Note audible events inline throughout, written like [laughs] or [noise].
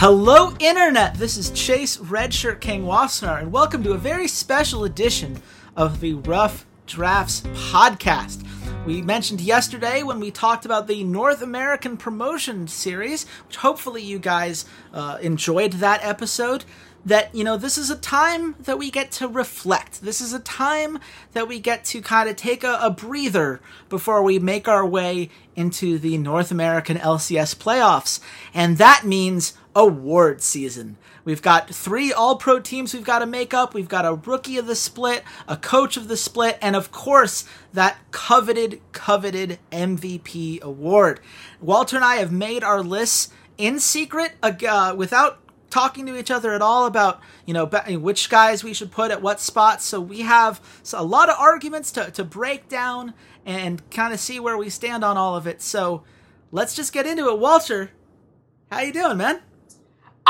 Hello, Internet! This is Chase Redshirt King Wassenar, and welcome to a very special edition of the Rough Drafts podcast. We mentioned yesterday when we talked about the North American Promotion Series, which hopefully you guys uh, enjoyed that episode. That, you know, this is a time that we get to reflect. This is a time that we get to kind of take a, a breather before we make our way into the North American LCS playoffs. And that means award season. We've got three all pro teams we've got to make up. We've got a rookie of the split, a coach of the split, and of course, that coveted, coveted MVP award. Walter and I have made our lists in secret uh, without talking to each other at all about you know which guys we should put at what spots so we have a lot of arguments to, to break down and kind of see where we stand on all of it so let's just get into it walter how you doing man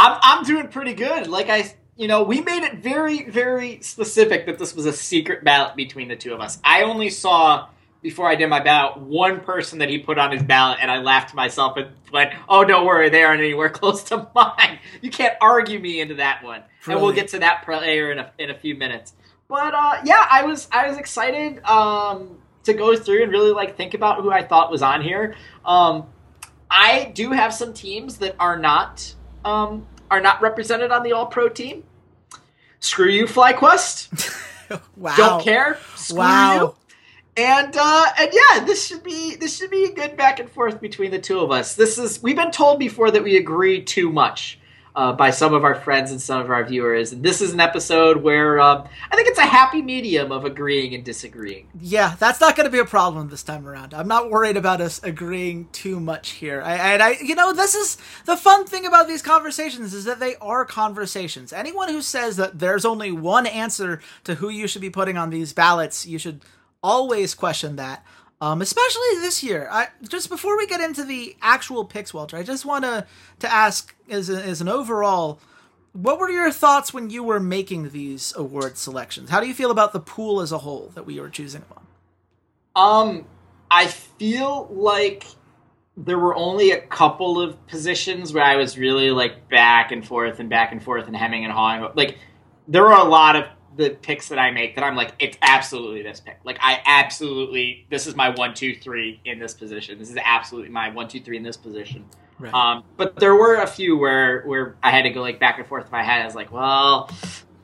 I'm I'm doing pretty good. Like I, you know, we made it very very specific that this was a secret ballot between the two of us. I only saw before I did my ballot one person that he put on his ballot, and I laughed to myself and went, "Oh, don't worry, they aren't anywhere [laughs] close to mine. You can't argue me into that one." And we'll get to that player in a in a few minutes. But uh, yeah, I was I was excited um, to go through and really like think about who I thought was on here. Um, I do have some teams that are not um, are not represented on the All Pro team. Screw you, FlyQuest. [laughs] wow. Don't care. Screw wow. you. And uh, and yeah, this should be this should be a good back and forth between the two of us. This is we've been told before that we agree too much uh, by some of our friends and some of our viewers. And this is an episode where um, I think it's a happy medium of agreeing and disagreeing. Yeah, that's not going to be a problem this time around. I'm not worried about us agreeing too much here. I, and I, you know, this is the fun thing about these conversations is that they are conversations. Anyone who says that there's only one answer to who you should be putting on these ballots, you should always question that. Um, especially this year. I just before we get into the actual picks, Walter, I just want to to ask as a, as an overall, what were your thoughts when you were making these award selections? How do you feel about the pool as a whole that we were choosing among? Um, I feel like there were only a couple of positions where I was really like back and forth and back and forth and hemming and hawing. Like there were a lot of the picks that I make that I'm like, it's absolutely this pick. Like I absolutely, this is my one, two, three in this position. This is absolutely my one, two, three in this position. Right. Um, but there were a few where where I had to go like back and forth in my head. I was like, well,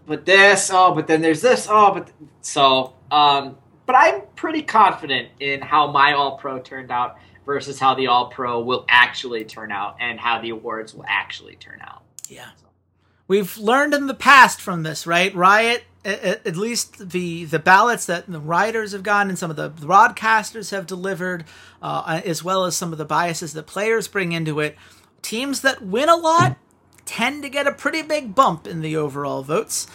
but this, oh, but then there's this, oh, but th- so. Um, but I'm pretty confident in how my All Pro turned out versus how the All Pro will actually turn out and how the awards will actually turn out. Yeah. We've learned in the past from this, right? Riot at, at, least the the ballots that the writers have gotten and some of the broadcasters have delivered, uh, as well as some of the biases that players bring into it. Teams that win a lot tend to get a pretty big bump in the overall votes,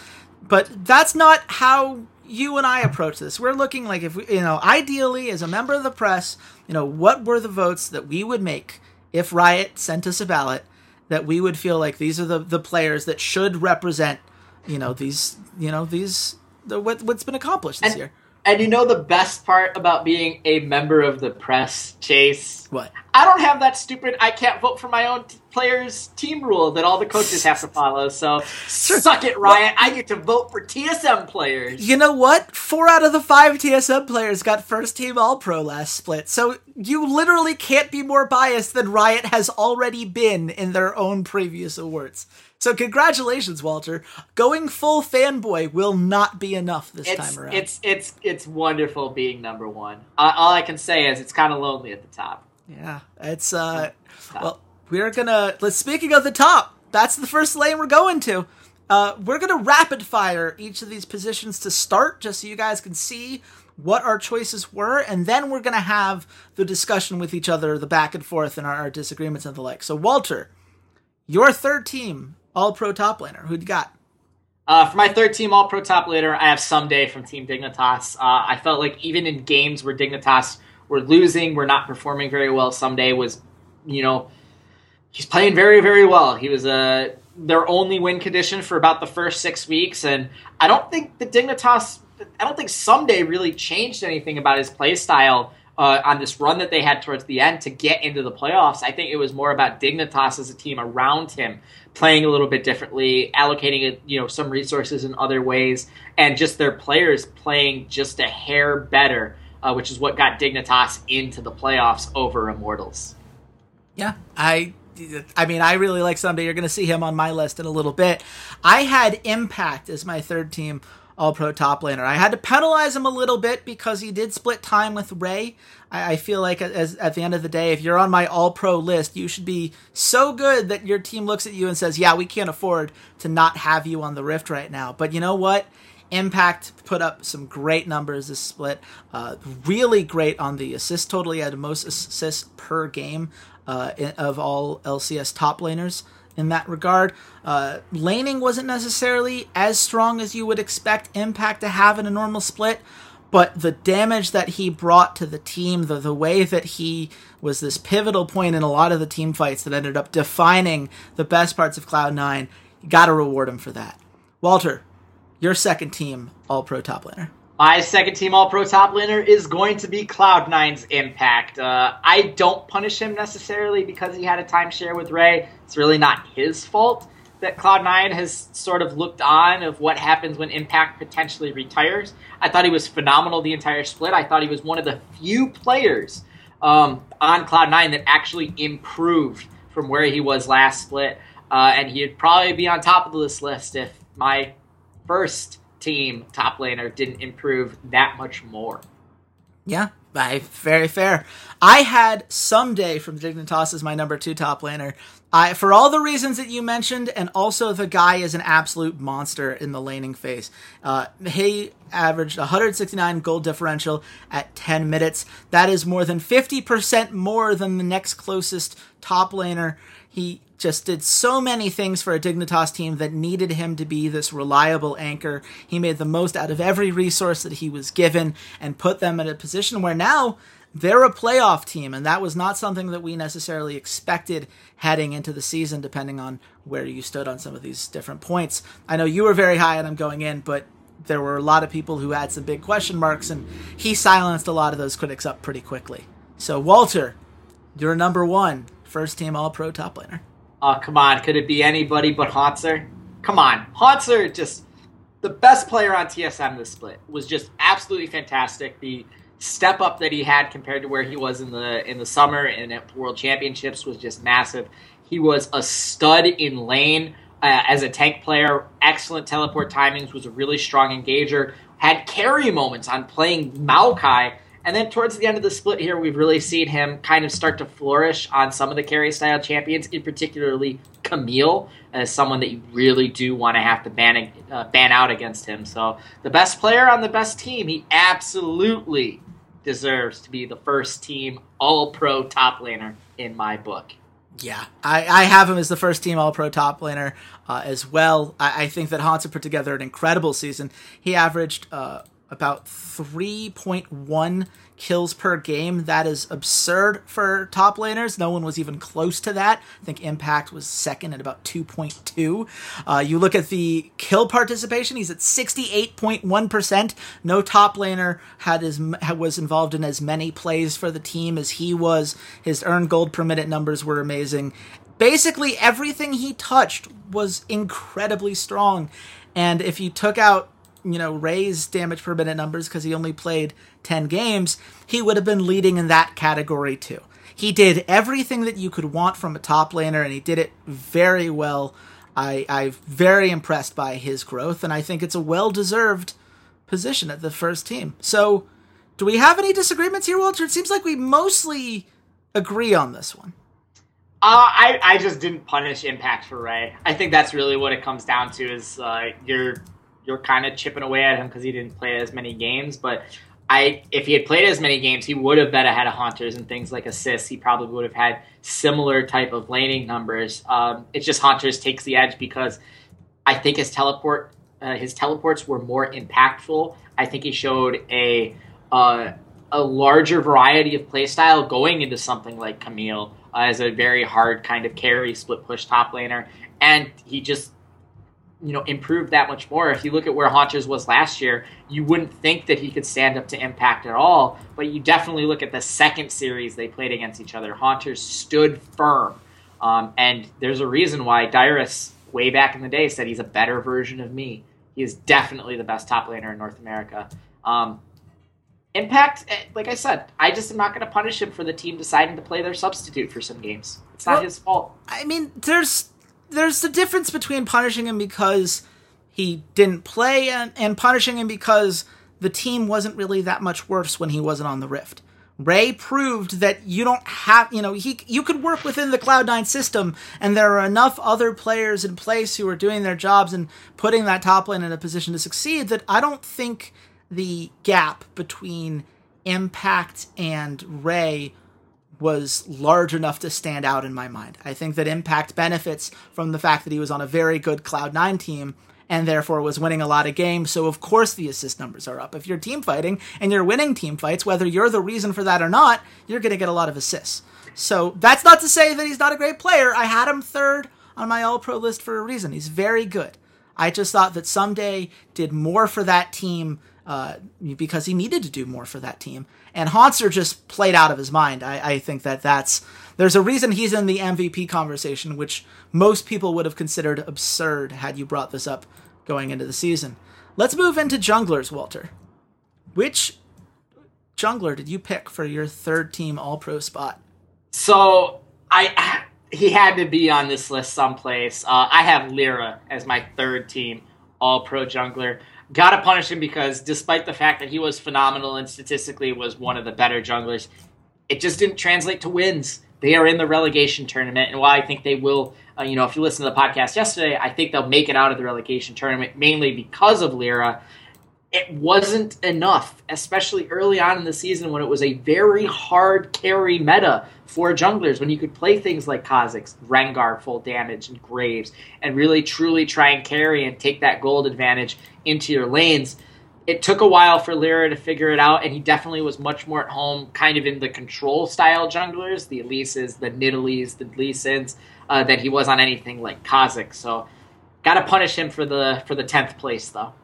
but that's not how you and I approach this. We're looking like if we, you know, ideally as a member of the press, you know, what were the votes that we would make if Riot sent us a ballot that we would feel like these are the the players that should represent you know these you know these the, what, what's been accomplished this and, year. And you know the best part about being a member of the press, Chase? What? I don't have that stupid I can't vote for my own players team rule that all the coaches have to follow. So suck it, Riot. I get to vote for TSM players. You know what? Four out of the five TSM players got first team All Pro last split. So you literally can't be more biased than Riot has already been in their own previous awards. So congratulations, Walter. Going full fanboy will not be enough this it's, time around. It's it's it's wonderful being number one. Uh, all I can say is it's kind of lonely at the top. Yeah, it's uh, well, we're gonna. Let's speaking of the top. That's the first lane we're going to. Uh, we're gonna rapid fire each of these positions to start, just so you guys can see what our choices were, and then we're gonna have the discussion with each other, the back and forth, and our, our disagreements and the like. So, Walter, your third team all Pro top laner. Who would you got? Uh, for my third team All Pro top laner, I have Ssumday from Team Dignitas. Uh, I felt like even in games where Dignitas were losing, were not performing very well, Ssumday was, you know, he's playing very, very well. He was uh, their only win condition for about the first six weeks, and I don't think the Dignitas, I don't think Ssumday really changed anything about his play style. Uh, on this run that they had towards the end to get into the playoffs. I think it was more about Dignitas as a team around him playing a little bit differently, allocating you know some resources in other ways, and just their players playing just a hair better, uh, which is what got Dignitas into the playoffs over Immortals. Yeah, I I mean, I really like Ssumday. You're going to see him on my list in a little bit. I had Impact as my third team All Pro top laner. I had to penalize him a little bit because he did split time with Ray. I, I feel like as, at the end of the day, if you're on my All Pro list, you should be so good that your team looks at you and says, "Yeah, we can't afford to not have you on the Rift right now." But you know what? Impact put up some great numbers this split. Uh, really great on the assist total. He had the most assists per game uh, of all LCS top laners in that regard. Uh, laning wasn't necessarily as strong as you would expect Impact to have in a normal split, but the damage that he brought to the team, the, the way that he was this pivotal point in a lot of the team fights that ended up defining the best parts of Cloud9, you got to reward him for that. Walter, your second team All Pro top laner. My second team All Pro top laner is going to be Cloud9's Impact. Uh, I don't punish him necessarily because he had a timeshare with Ray. It's really not his fault that Cloud9 has sort of looked on of what happens when Impact potentially retires. I thought he was phenomenal the entire split. I thought he was one of the few players um, on Cloud9 that actually improved from where he was last split. Uh, and he'd probably be on top of this list if my first team top laner didn't improve that much more. Yeah, I, very fair. I had Ssumday from Dignitas as my number two top laner. I, for all the reasons that you mentioned, and also the guy is an absolute monster in the laning phase. Uh, he averaged 169 gold differential at 10 minutes. That is more than 50% more than the next closest top laner. He just did so many things for a Dignitas team that needed him to be this reliable anchor. He made the most out of every resource that he was given and put them in a position where now they're a playoff team, and that was not something that we necessarily expected heading into the season, depending on where you stood on some of these different points. I know you were very high on him going in, but there were a lot of people who had some big question marks, and he silenced a lot of those critics up pretty quickly. So, Walter, you're number one, first team All Pro top laner. Oh, come on. Could it be anybody but Hauntzer? Come on. Hauntzer, just the best player on TSM this split, was just absolutely fantastic. The step up that he had compared to where he was in the in the summer and at World Championships was just massive. He was a stud in lane uh, as a tank player. Excellent teleport timings. Was a really strong engager. Had carry moments on playing Maokai and then towards the end of the split here, we've really seen him kind of start to flourish on some of the carry style champions, in particularly Camille, as someone that you really do want to have to ban, uh, ban out against him. So the best player on the best team, he absolutely deserves to be the first team All Pro top laner in my book. Yeah, I, I have him as the first team All Pro top laner uh, as well. I, I, think that Hauntzer put together an incredible season. He averaged uh, about 3.1 kills per game. That is absurd for top laners. No one was even close to that. I think Impact was second at about 2.2. Uh, you look at the kill participation, he's at 68.1%. No top laner had as was involved in as many plays for the team as he was. His earned gold per minute numbers were amazing. basically everything he touched was incredibly strong. And if you took out, you know, Ray's damage per minute numbers because he only played 10 games, he would have been leading in that category too. He did everything that you could want from a top laner, and he did it very well. I, I'm very impressed by his growth, and I think it's a well deserved position at the first team. So, do we have any disagreements here, Walter? It seems like we mostly agree on this one. Uh, I, I just didn't punish impact for Ray. I think that's really what it comes down to is uh, you're you're kind of chipping away at him because he didn't play as many games. But I if he had played as many games, he would have been ahead of Hauntzer and things like assists. He probably would have had similar type of laning numbers. Um, it's just Hauntzer takes the edge because I think his teleport uh, his teleports were more impactful. I think he showed a uh, a larger variety of playstyle going into something like Camille uh, as a very hard kind of carry split push top laner, and he just you know improved that much more. If you look at where Hauntzer was last year, you wouldn't think that he could stand up to Impact at all. But you definitely look at the second series they played against each other. Hauntzer stood firm, um, and there's a reason why Dyrus way back in the day said he's a better version of me. He is definitely the best top laner in North America. Um, Impact, eh, like I said, I just am not going to punish him for the team deciding to play their substitute for some games. It's not Well, his fault. I mean, there's there's the difference between punishing him because he didn't play and, and punishing him because the team wasn't really that much worse when he wasn't on the Rift. Ray proved that you don't have, you know, he you could work within the Cloud9 system, and there are enough other players in place who are doing their jobs and putting that top lane in a position to succeed that I don't think the gap between Impact and Ray was large enough to stand out in my mind. I think that Impact benefits from the fact that he was on a very good Cloud9 team and therefore was winning a lot of games. So, of course, the assist numbers are up. If you're team fighting and you're winning team fights, whether you're the reason for that or not, you're going to get a lot of assists. So, that's not to say that he's not a great player. I had him third on my All Pro list for a reason. He's very good. I just thought that Ssumday did more for that team uh, because he needed to do more for that team. And Hauntzer just played out of his mind. I, I think that that's there's a reason he's in the MVP conversation, which most people would have considered absurd had you brought this up going into the season. Let's move into junglers, Walter. Which jungler did you pick for your third team All Pro spot? So I he had to be on this list someplace. Uh, I have Lira as my third team All Pro jungler. Got to punish him because despite the fact that he was phenomenal and statistically was one of the better junglers, it just didn't translate to wins. They are in the relegation tournament, and while I think they will, uh, you know, if you listen to the podcast yesterday, I think they'll make it out of the relegation tournament mainly because of Lira. It wasn't enough, especially early on in the season when it was a very hard carry meta for junglers when you could play things like Kha'Zix, Rengar full damage, and Graves, and really truly try and carry and take that gold advantage into your lanes. It took a while for Lira to figure it out, and he definitely was much more at home, kind of in the control style junglers, the Elises, the Nidalees, the Lee Sins, uh, than he was on anything like Kha'Zix. So, got to punish him for the for the tenth place though.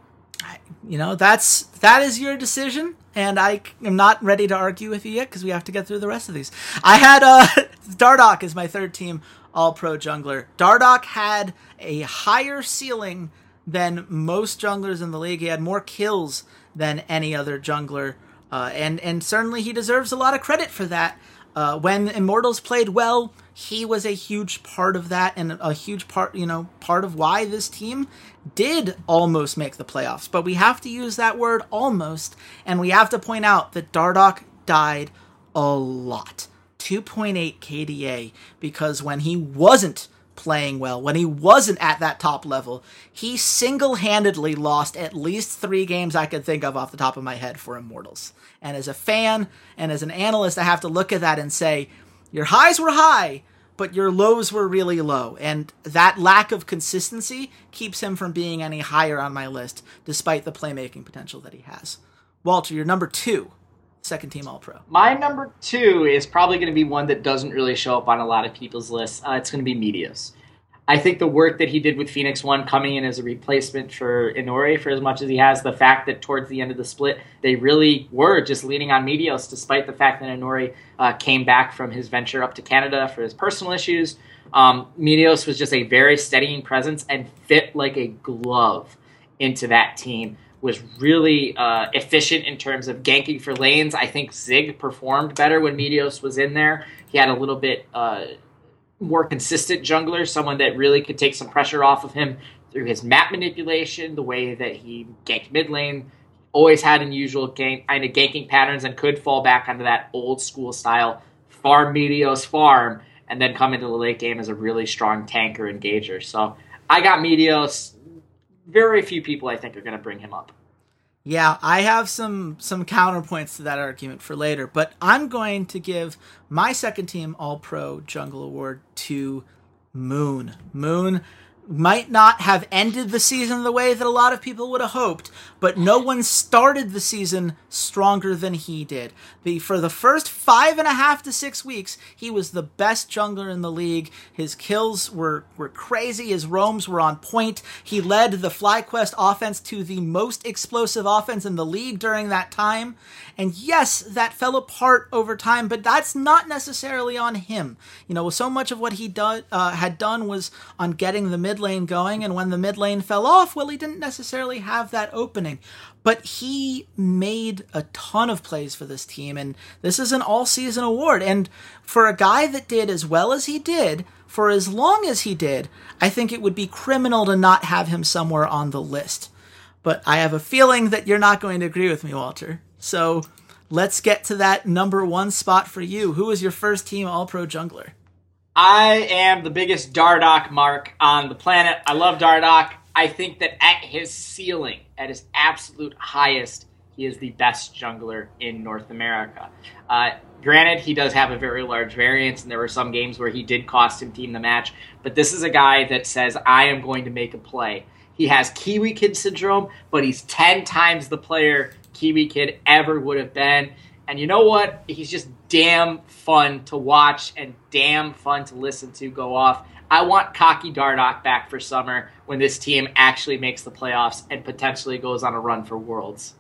You know that's that is your decision and i am not ready to argue with you yet because we have to get through the rest of these. I had uh [laughs] Dardoch as my third team all pro jungler. Dardoch had a higher ceiling than most junglers in the league. He had more kills than any other jungler uh, and and certainly he deserves a lot of credit for that. Uh, when Immortals played well, he was a huge part of that, and a huge part, you know, part of why this team did almost make the playoffs. But we have to use that word almost, and we have to point out that Dardoch died a lot. 2.8 KDA, because when he wasn't playing well, when he wasn't at that top level, he single handedly lost at least three games I could think of off the top of my head for Immortals. And as a fan and as an analyst, I have to look at that and say, your highs were high, but your lows were really low. And that lack of consistency keeps him from being any higher on my list, despite the playmaking potential that he has. Walter, you're number two, second team All Pro. My number two is probably going to be one that doesn't really show up on a lot of people's lists. Uh, it's going to be Meteos. I think the work that he did with Phoenix One coming in as a replacement for Inori for as much as he has, the fact that towards the end of the split, they really were just leaning on Meteos, despite the fact that Inori uh, came back from his venture up to Canada for his personal issues. Um, Meteos was just a very steadying presence and fit like a glove into that team. Was really uh, efficient in terms of ganking for lanes. I think Zig performed better when Meteos was in there. He had a little bit. Uh, more consistent jungler, someone that really could take some pressure off of him through his map manipulation, the way that he ganked mid lane, always had unusual gank, kind of ganking patterns, and could fall back onto that old school style farm Meteos farm, and then come into the late game as a really strong tanker engager. So I got Meteos. Very few people I think are going to bring him up. Yeah, I have some some counterpoints to that argument for later, but I'm going to give my second team All Pro Jungle Award to Moon. Moon might not have ended the season the way that a lot of people would have hoped, but no one started the season stronger than he did. The, for the first five and a half to six weeks, he was the best jungler in the league. His kills were, were crazy, his roams were on point. He led the FlyQuest offense to the most explosive offense in the league during that time. And yes, that fell apart over time, but that's not necessarily on him. You know, so much of what he do, uh, had done was on getting the mid lane going, and when the mid lane fell off, well, he didn't necessarily have that opening. But he made a ton of plays for this team, and this is an all season award. And for a guy that did as well as he did, for as long as he did, I think it would be criminal to not have him somewhere on the list. But I have a feeling that you're not going to agree with me, Walter. So let's get to that number one spot for you. Who was your first team All Pro jungler? I am the biggest Dardoch mark on the planet. I love Dardoch. I think that at his ceiling, at his absolute highest, he is the best jungler in North America. Uh, granted, he does have a very large variance, and there were some games where he did cost him team the match. But this is a guy that says, "I am going to make a play." He has KiwiKid syndrome, but he's ten times the player KiwiKid ever would have been. And you know what? He's just damn fun to watch and damn fun to listen to go off. I want cocky Dardoch back for summer when this team actually makes the playoffs and potentially goes on a run for Worlds.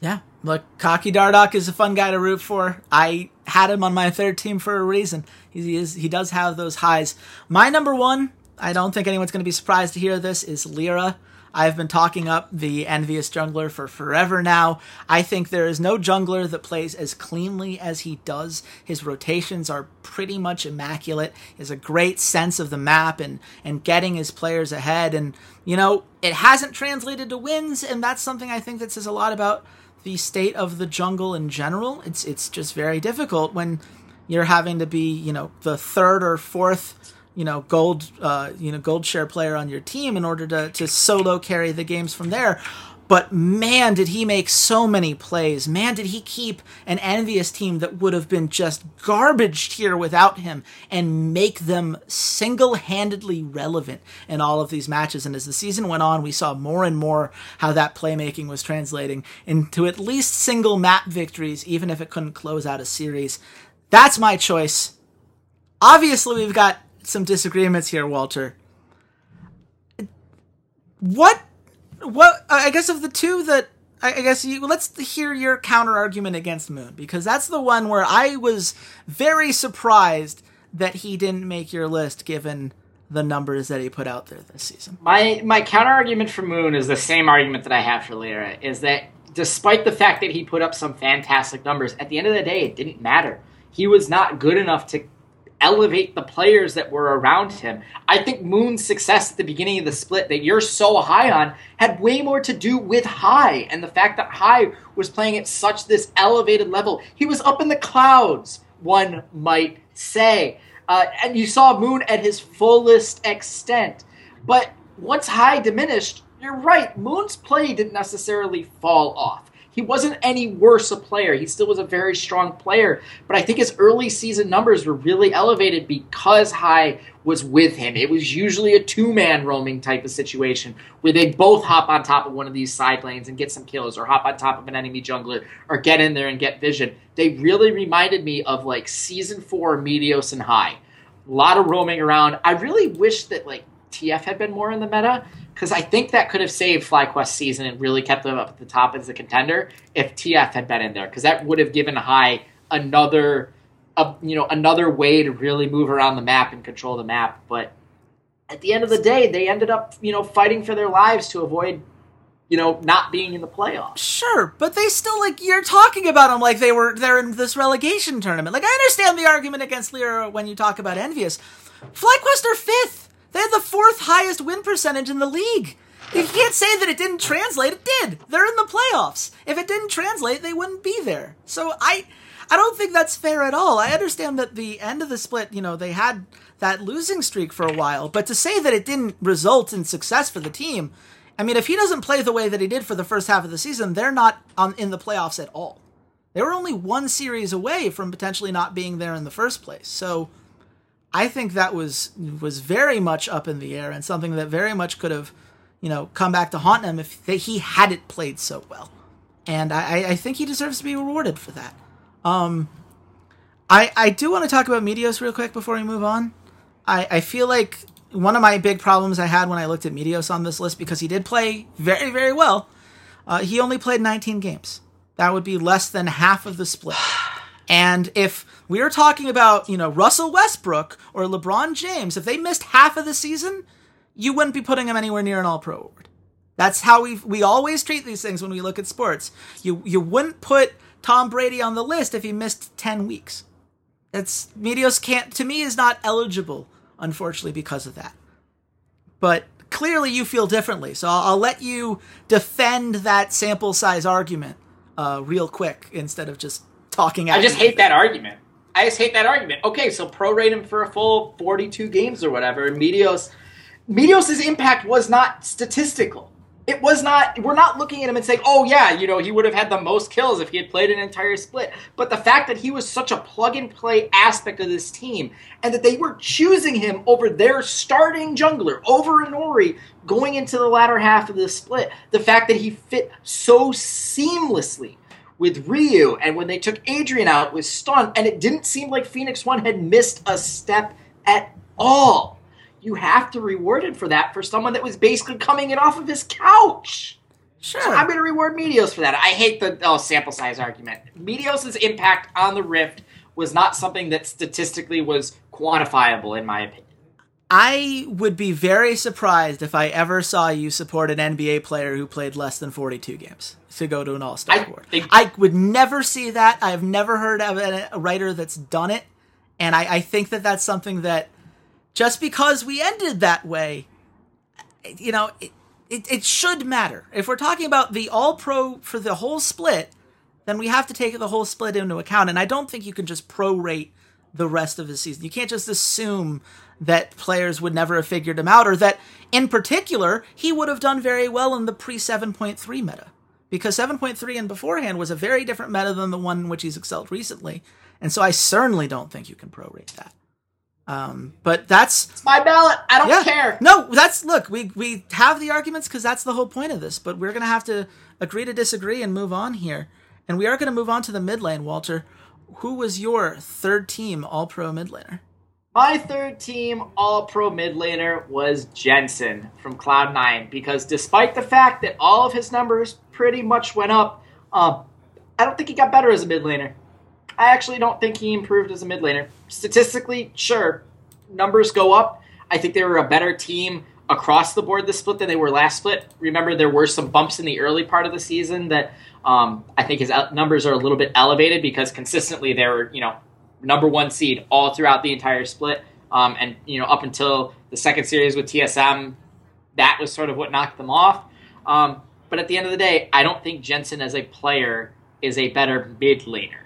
Yeah, look, cocky Dardoch is a fun guy to root for. I had him on my third team for a reason. He is he does have those highs. My number one, I don't think anyone's going to be surprised to hear this, is Lira. I've been talking up the EnVyUs jungler for forever now. I think there is no jungler that plays as cleanly as he does. His rotations are pretty much immaculate. He has a great sense of the map and, and getting his players ahead. And, you know, it hasn't translated to wins, and that's something I think that says a lot about the state of the jungle in general. It's it's just very difficult when you're having to be, you know, the third or fourth you know gold uh, you know gold share player on your team in order to to solo carry the games from there. But man, did he make so many plays. Man, did he keep an EnVyUs team that would have been just garbage here without him and make them single handedly relevant in all of these matches. And as the season went on, we saw more and more how that playmaking was translating into at least single map victories, even if it couldn't close out a series. That's my choice. Obviously, we've got some disagreements here, Walter. What? What? I guess of the two that I guess you, let's hear your counter argument against Moon because that's the one where I was very surprised that he didn't make your list given the numbers that he put out there this season. My my counter argument for Moon is the same argument that I have for Lira is that despite the fact that he put up some fantastic numbers, at the end of the day it didn't matter. He was not good enough to elevate the players that were around him. I think Moon's success at the beginning of the split that you're so high on had way more to do with Hai and the fact that Hai was playing at such this elevated level. He was up in the clouds, one might say. Uh, and you saw Moon at his fullest extent. But once Hai diminished, you're right, Moon's play didn't necessarily fall off. He wasn't any worse a player. He still was a very strong player. But I think his early season numbers were really elevated because Hai was with him. It was usually a two man roaming type of situation where they both hop on top of one of these side lanes and get some kills, or hop on top of an enemy jungler, or get in there and get vision. They really reminded me of like season four Meteos and Hai. A lot of roaming around. I really wish that like TF had been more in the meta because I think that could have saved FlyQuest season and really kept them up at the top as a contender if TF had been in there because that would have given Hai another, a, you know, another way to really move around the map and control the map. But at the end of the day, they ended up, you know, fighting for their lives to avoid you know, not being in the playoffs. Sure, but they still like you're talking about them like they were they're in this relegation tournament. Like I understand the argument against Lira when you talk about EnVyUs. FlyQuest are fifth. They had the fourth highest win percentage in the league. You can't say that it didn't translate. It did. They're in the playoffs. If it didn't translate, they wouldn't be there. So I I don't think that's fair at all. I understand that the end of the split, you know, they had that losing streak for a while, but to say that it didn't result in success for the team I mean, if he doesn't play the way that he did for the first half of the season, they're not on, in the playoffs at all. They were only one series away from potentially not being there in the first place. So I think that was was very much up in the air and something that very much could have, you know, come back to haunt him if they, he hadn't played so well. And I, I think he deserves to be rewarded for that. Um, I I do want to talk about Meteos real quick before we move on. I, I feel like one of my big problems I had when I looked at Meteos on this list because he did play very, very well. Uh, he only played 19 games. That would be less than half of the split. And if we are talking about, you know, Russell Westbrook or LeBron James, if they missed half of the season, you wouldn't be putting them anywhere near an All Pro award. That's how we we always treat these things when we look at sports. You you wouldn't put Tom Brady on the list if he missed 10 weeks. That's Meteos can't to me is not eligible unfortunately, because of that. But clearly, you feel differently, so I'll, I'll let you defend that sample size argument uh, real quick instead of just talking. I just hate that argument. I just hate that argument. Okay, so prorate him for a full 42 games or whatever. And Meteos, Meteos' impact was not statistical it was not we're not looking at him and saying oh yeah you know he would have had the most kills if he had played an entire split but the fact that he was such a plug and play aspect of this team and that they were choosing him over their starting jungler over Inori going into the latter half of the split the fact that he fit so seamlessly with Ryu and when they took Adrian out was Stunt and it didn't seem like Phoenix 1 had missed a step at all you have to reward him for that for someone that was basically coming in off of his couch. Sure. So I'm going to reward Meteos for that. I hate the oh, sample size argument. Meteos' impact on the Rift was not something that statistically was quantifiable, in my opinion. I would be very surprised if I ever saw you support an NBA player who played less than 42 games to go to an All Star award. Think- I would never see that. I have never heard of a writer that's done it, and I, I think that that's something that just because we ended that way, you know, it, it, it should matter. If we're talking about the all pro for the whole split, then we have to take the whole split into account. And I don't think you can just prorate the rest of the season. You can't just assume that players would never have figured him out, or that in particular, he would have done very well in the pre 7.3 meta. Because 7.3 and beforehand was a very different meta than the one in which he's excelled recently. And so I certainly don't think you can prorate that. Um, but that's it's my ballot. I don't yeah. care. No, that's look. We we have the arguments because that's the whole point of this. But we're gonna have to agree to disagree and move on here. And we are gonna move on to the mid lane. Walter, who was your third team All Pro mid laner? My third team All Pro mid laner was Jensen from Cloud Nine because despite the fact that all of his numbers pretty much went up, um, I don't think he got better as a mid laner. I actually don't think he improved as a mid laner. Statistically, sure, numbers go up. I think they were a better team across the board this split than they were last split. Remember, there were some bumps in the early part of the season that um, I think his numbers are a little bit elevated because consistently they were, you know, number one seed all throughout the entire split. Um, and, you know, up until the second series with TSM, that was sort of what knocked them off. Um, but at the end of the day, I don't think Jensen as a player is a better mid laner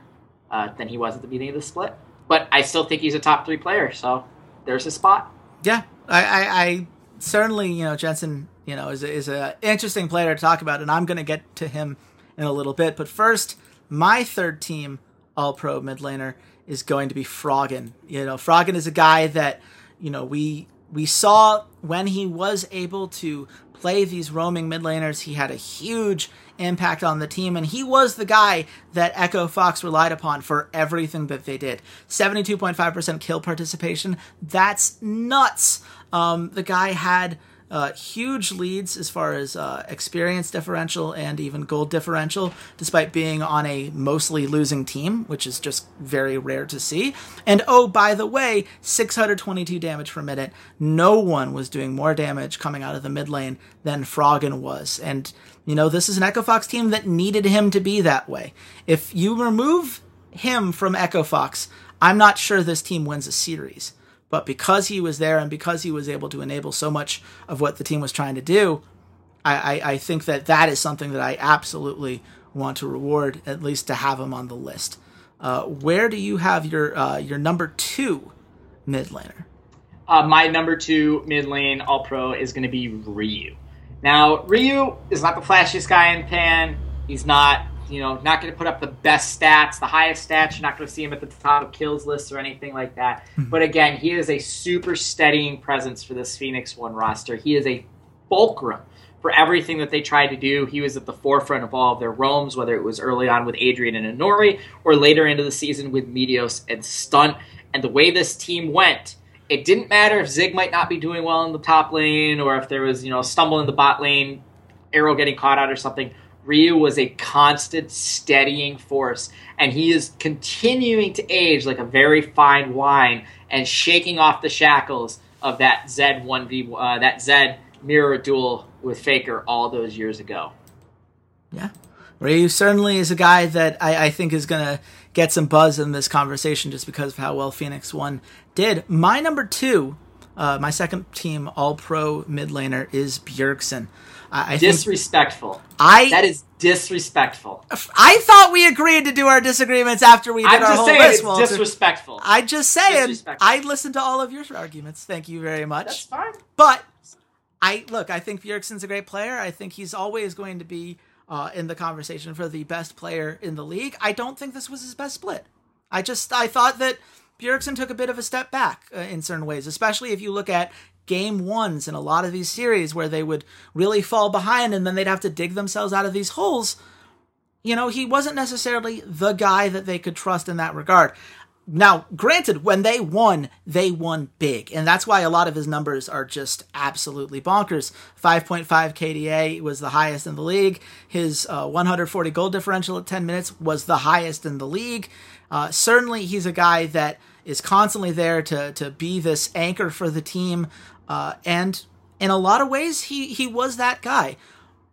uh, than he was at the beginning of the split. But I still think he's a top three player, so there's his spot. Yeah, I, I, I certainly, you know, Jensen, you know, is is an interesting player to talk about, and I'm going to get to him in a little bit. But first, my third team All Pro mid laner is going to be Froggen. You know, Froggen is a guy that you know we we saw when he was able to play these roaming mid laners. He had a huge impact on the team, and he was the guy that Echo Fox relied upon for everything that they did. 72.5% kill participation. That's nuts. Um, the guy had uh, huge leads as far as uh, experience differential and even gold differential, despite being on a mostly losing team, which is just very rare to see. And oh, by the way, 622 damage per minute. No one was doing more damage coming out of the mid lane than Froggen was. And, you know, this is an Echo Fox team that needed him to be that way. If you remove him from Echo Fox, I'm not sure this team wins a series. But because he was there and because he was able to enable so much of what the team was trying to do, I, I, I think that that is something that I absolutely want to reward, at least to have him on the list. Uh, where do you have your uh, your number two mid laner? Uh, my number two mid lane All Pro is going to be Ryu. Now, Ryu is not the flashiest guy in Pan. He's not you know, not going to put up the best stats, the highest stats. You're not going to see him at the top of kills lists or anything like that. Mm-hmm. But again, he is a super steadying presence for this Phoenix One roster. He is a fulcrum for everything that they tried to do. He was at the forefront of all of their roams, whether it was early on with Adrian and Inori or later into the season with Meteos and Stunt. And the way this team went, it didn't matter if Zig might not be doing well in the top lane or if there was, you know, a stumble in the bot lane, Arrow getting caught out or something. Ryu was a constant steadying force, and he is continuing to age like a very fine wine and shaking off the shackles of that Zed one v uh, that Zed mirror duel with Faker all those years ago. Yeah, Ryu certainly is a guy that I, I think is going to get some buzz in this conversation just because of how well Phoenix One did. My number two, uh, my second team All Pro mid laner is Bjergsen. I, disrespectful. I that is disrespectful. I thought we agreed to do our disagreements after we did I'm our whole saying list. Disrespectful. I just saying. I listened to all of your arguments. Thank you very much. That's fine. But I look. I think Bjergsen's a great player. I think he's always going to be uh, in the conversation for the best player in the league. I don't think this was his best split. I just I thought that Bjergsen took a bit of a step back uh, in certain ways, especially if you look at game ones in a lot of these series where they would really fall behind and then they'd have to dig themselves out of these holes. You know, he wasn't necessarily the guy that they could trust in that regard. Now, granted, when they won, they won big. And that's why a lot of his numbers are just absolutely bonkers. 5.5 KDA was the highest in the league. His uh, 140 goal differential at 10 minutes was the highest in the league. Uh, certainly, he's a guy that is constantly there to, to be this anchor for the team. Uh, and in a lot of ways, he, he was that guy.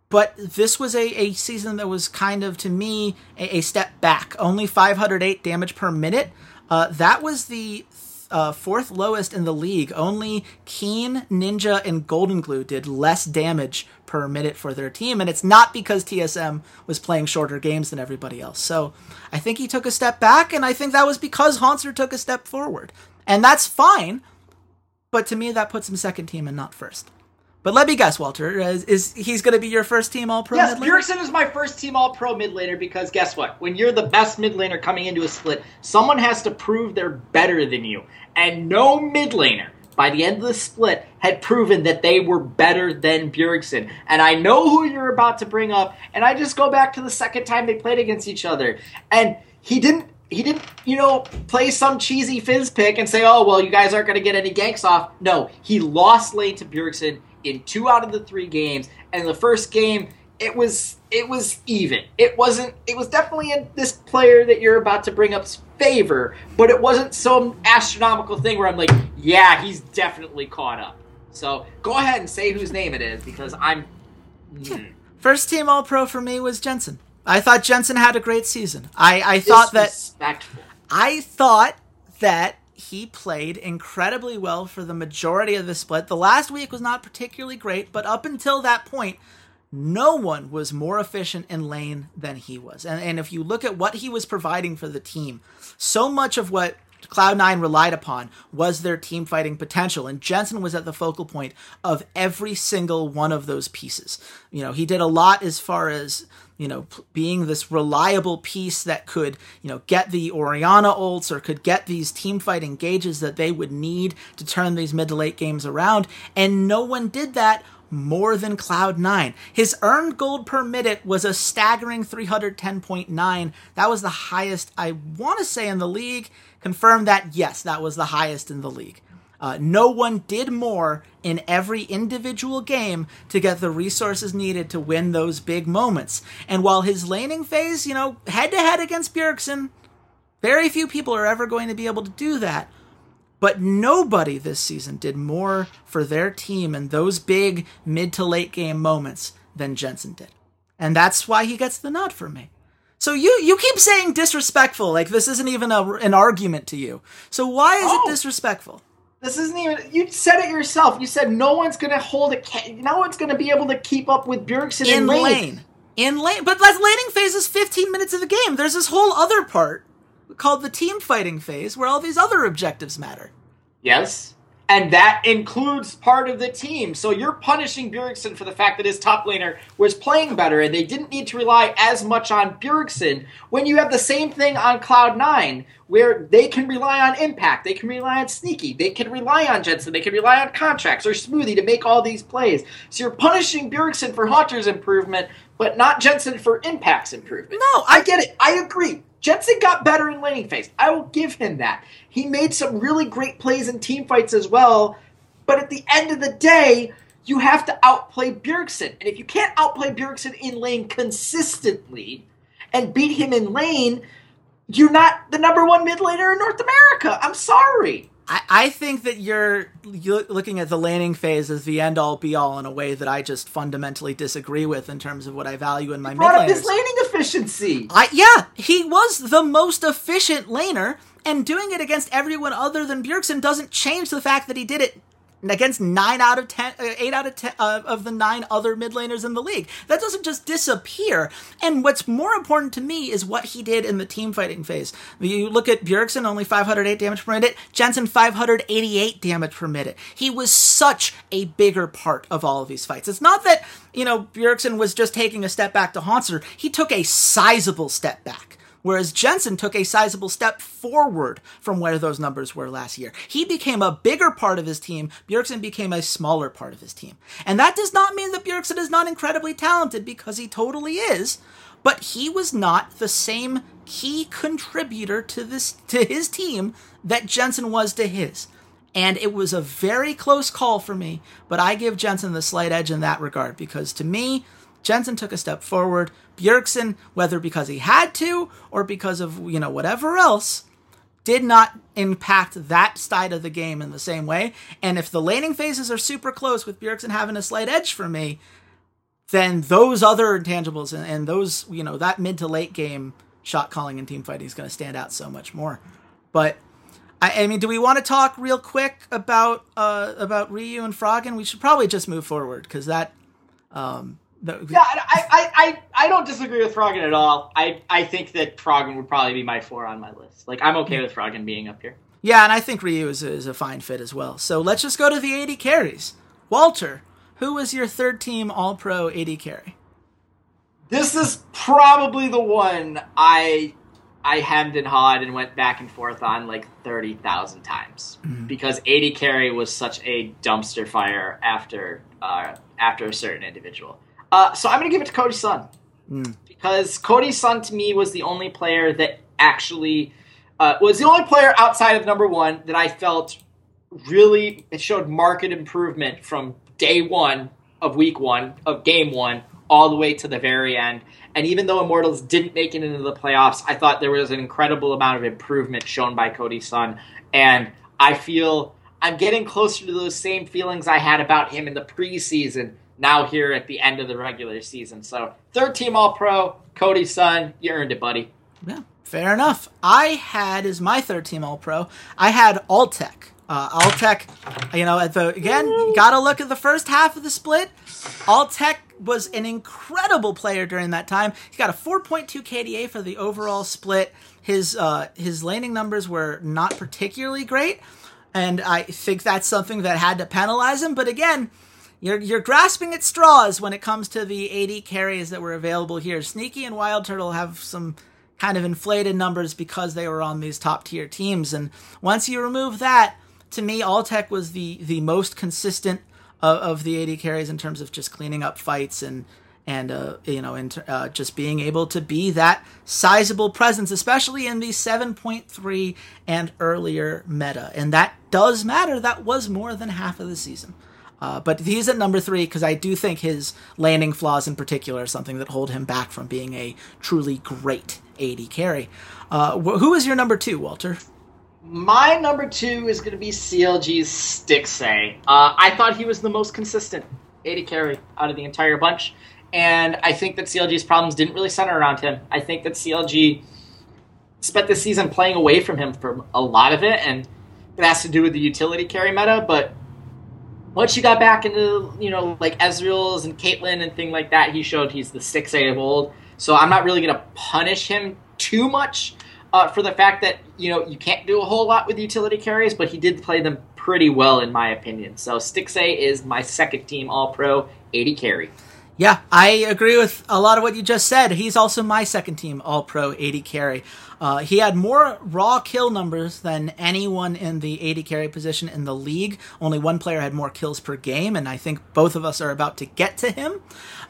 But this was a, a season that was kind of, to me, a, a step back. Only 508 damage per minute. Uh, that was the uh, fourth lowest in the league. Only Keane, Ninja, and GoldenGlue did less damage per minute for their team, and it's not because TSM was playing shorter games than everybody else. So I think he took a step back, and I think that was because Hauntzer took a step forward. And that's fine but to me that puts him second team and not first. But let me guess, Walter, is, is he's going to be your first team All Pro? Yes, Bjergsen is my first team All Pro mid laner because guess what? When you're the best mid laner coming into a split, someone has to prove they're better than you, and no mid laner by the end of the split had proven that they were better than Bjergsen. And I know who you're about to bring up, and I just go back to the second time they played against each other, and he didn't he didn't, you know, play some cheesy Fizz pick and say, oh, well, you guys aren't going to get any ganks off. No, he lost lane to Bjergsen in two out of the three games. And the first game, it was it was even. It wasn't. It was definitely in this player that you're about to bring up's favor, but it wasn't some astronomical thing where I'm like, yeah, he's definitely caught up. So go ahead and say whose name it is because I'm. Mm. First team All Pro for me was Jensen. I thought Jensen had a great season. I, I thought that I thought that he played incredibly well for the majority of the split. The last week was not particularly great, but up until that point, no one was more efficient in lane than he was. And, and if you look at what he was providing for the team, so much of what Cloud9 relied upon was their team fighting potential, and Jensen was at the focal point of every single one of those pieces. You know, he did a lot as far as you know, being this reliable piece that could, you know, get the Orianna ults or could get these team fight engages that they would need to turn these mid to late games around. And no one did that more than Cloud9. His earned gold per minute was a staggering 310.9. That was the highest, I want to say, in the league. Confirm that, yes, that was the highest in the league. Uh, no one did more in every individual game to get the resources needed to win those big moments. And while his laning phase, you know, head to head against Bjergsen, very few people are ever going to be able to do that. But nobody this season did more for their team in those big mid to late game moments than Jensen did. And that's why he gets the nod for me. So you you keep saying disrespectful, like this isn't even a, an argument to you. So why is oh. it disrespectful? This isn't even. You said it yourself. You said no one's going to hold it. No one's going to be able to keep up with Bjergsen in, in lane. lane. In lane, but that laning phase is 15 minutes of the game. There's this whole other part called the team fighting phase where all these other objectives matter. Yes. And that includes part of the team. So you're punishing Bjergsen for the fact that his top laner was playing better and they didn't need to rely as much on Bjergsen when you have the same thing on Cloud9 where they can rely on Impact, they can rely on Sneaky, they can rely on Jensen, they can rely on Contractz or Smoothie to make all these plays. So you're punishing Bjergsen for Hauntzer's improvement, but not Jensen for Impact's improvement. No, I get it. I agree. Jensen got better in laning phase. I will give him that. He made some really great plays in team fights as well. But at the end of the day, you have to outplay Bjergsen. And if you can't outplay Bjergsen in lane consistently and beat him in lane, you're not the number one mid laner in North America. I'm sorry. I, I think that you're, you're looking at the laning phase as the end all be all in a way that I just fundamentally disagree with in terms of what I value in my mid laners. his laning efficiency. I yeah, he was the most efficient laner, and doing it against everyone other than Bjergsen doesn't change the fact that he did it against nine out of ten, uh, eight out of ten uh, of the nine other mid laners in the league. That doesn't just disappear. And what's more important to me is what he did in the team fighting phase. You look at Bjergsen, only 508 damage per minute. Jensen, 588 damage per minute. He was such a bigger part of all of these fights. It's not that you know Bjergsen was just taking a step back to Hauntzer. He took a sizable step back whereas Jensen took a sizable step forward from where those numbers were last year. He became a bigger part of his team, Bjergsen became a smaller part of his team. And that does not mean that Bjergsen is not incredibly talented, because he totally is, but he was not the same key contributor to this to his team that Jensen was to his. And it was a very close call for me, but I give Jensen the slight edge in that regard because to me, Jensen took a step forward. Bjergsen, whether because he had to or because of, you know, whatever else, did not impact that side of the game in the same way. And if the laning phases are super close with Bjergsen having a slight edge for me, then those other intangibles and, and those, you know, that mid to late game shot calling and team fighting is going to stand out so much more. But I, I, mean, do we want to talk real quick about uh, about Ryu and Froggen? We should probably just move forward because that um, yeah, I, I, I, I don't disagree with Froggen at all. I, I think that Froggen would probably be my four on my list. Like, I'm okay with Froggen being up here. Yeah, and I think Ryu is a, is a fine fit as well. So let's just go to the AD carries. Walter, who was your third team All Pro AD carry? This is probably the one I I hemmed and hawed and went back and forth on like thirty thousand times mm-hmm. because AD carry was such a dumpster fire after uh, after a certain individual. Uh, so I'm going to give it to Cody Sun. Mm. Because Cody Sun to me was the only player that actually uh, was the only player outside of number one that I felt really showed market improvement from day one of week one of game one all the way to the very end. And even though Immortals didn't make it into the playoffs, I thought there was an incredible amount of improvement shown by Cody Sun. And I feel I'm getting closer to those same feelings I had about him in the preseason now here at the end of the regular season. So third team All Pro, Cody Sun, you earned it, buddy. Yeah, fair enough. I had as my third team All Pro. I had Altec. Uh, Altec, you know, at the again, gotta look at the first half of the split. Altec was an incredible player during that time. He got a 4.2 KDA for the overall split. His uh, his laning numbers were not particularly great, and I think that's something that had to penalize him. But again, you're you're grasping at straws when it comes to the AD carries that were available here. Sneaky and Wild Turtle have some kind of inflated numbers because they were on these top tier teams, and once you remove that, to me, Altec was the the most consistent of, of the AD carries in terms of just cleaning up fights and and uh, you know, uh, just being able to be that sizable presence, especially in the 7.3 and earlier meta, and that does matter. That was more than half of the season. Uh, but he's at number three because I do think his laning flaws in particular are something that hold him back from being a truly great AD carry. Uh, wh- who is your number two, Walter? My number two is going to be CLG's Stixxay. Uh, I thought he was the most consistent AD carry out of the entire bunch, and I think that CLG's problems didn't really center around him. I think that CLG spent the season playing away from him for a lot of it, and it has to do with the utility carry meta, but once you got back into you know like Ezreal's and Caitlyn and thing like that, he showed he's the Stixxay of old. So I'm not really to punish him too much uh, for the fact that you know you can't do a whole lot with utility carries, but he did play them pretty well in my opinion. So Stixxay is my second team All Pro AD carry. Yeah, I agree with a lot of what you just said. He's also my second team All Pro AD carry. Uh, he had more raw kill numbers than anyone in the AD carry position in the league. Only one player had more kills per game, and I think both of us are about to get to him.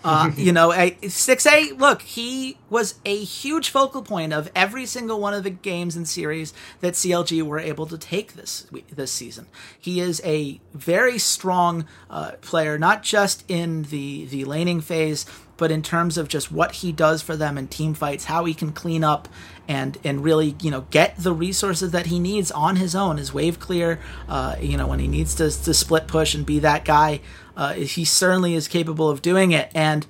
Uh, [laughs] you know, Stixxay, look, he was a huge focal point of every single one of the games and series that CLG were able to take this this season. He is a very strong uh, player, not just in the the laning phase, but in terms of just what he does for them in team fights, how he can clean up and and really you know get the resources that he needs on his own, his wave clear, uh, you know when he needs to to split push and be that guy, uh, he certainly is capable of doing it. And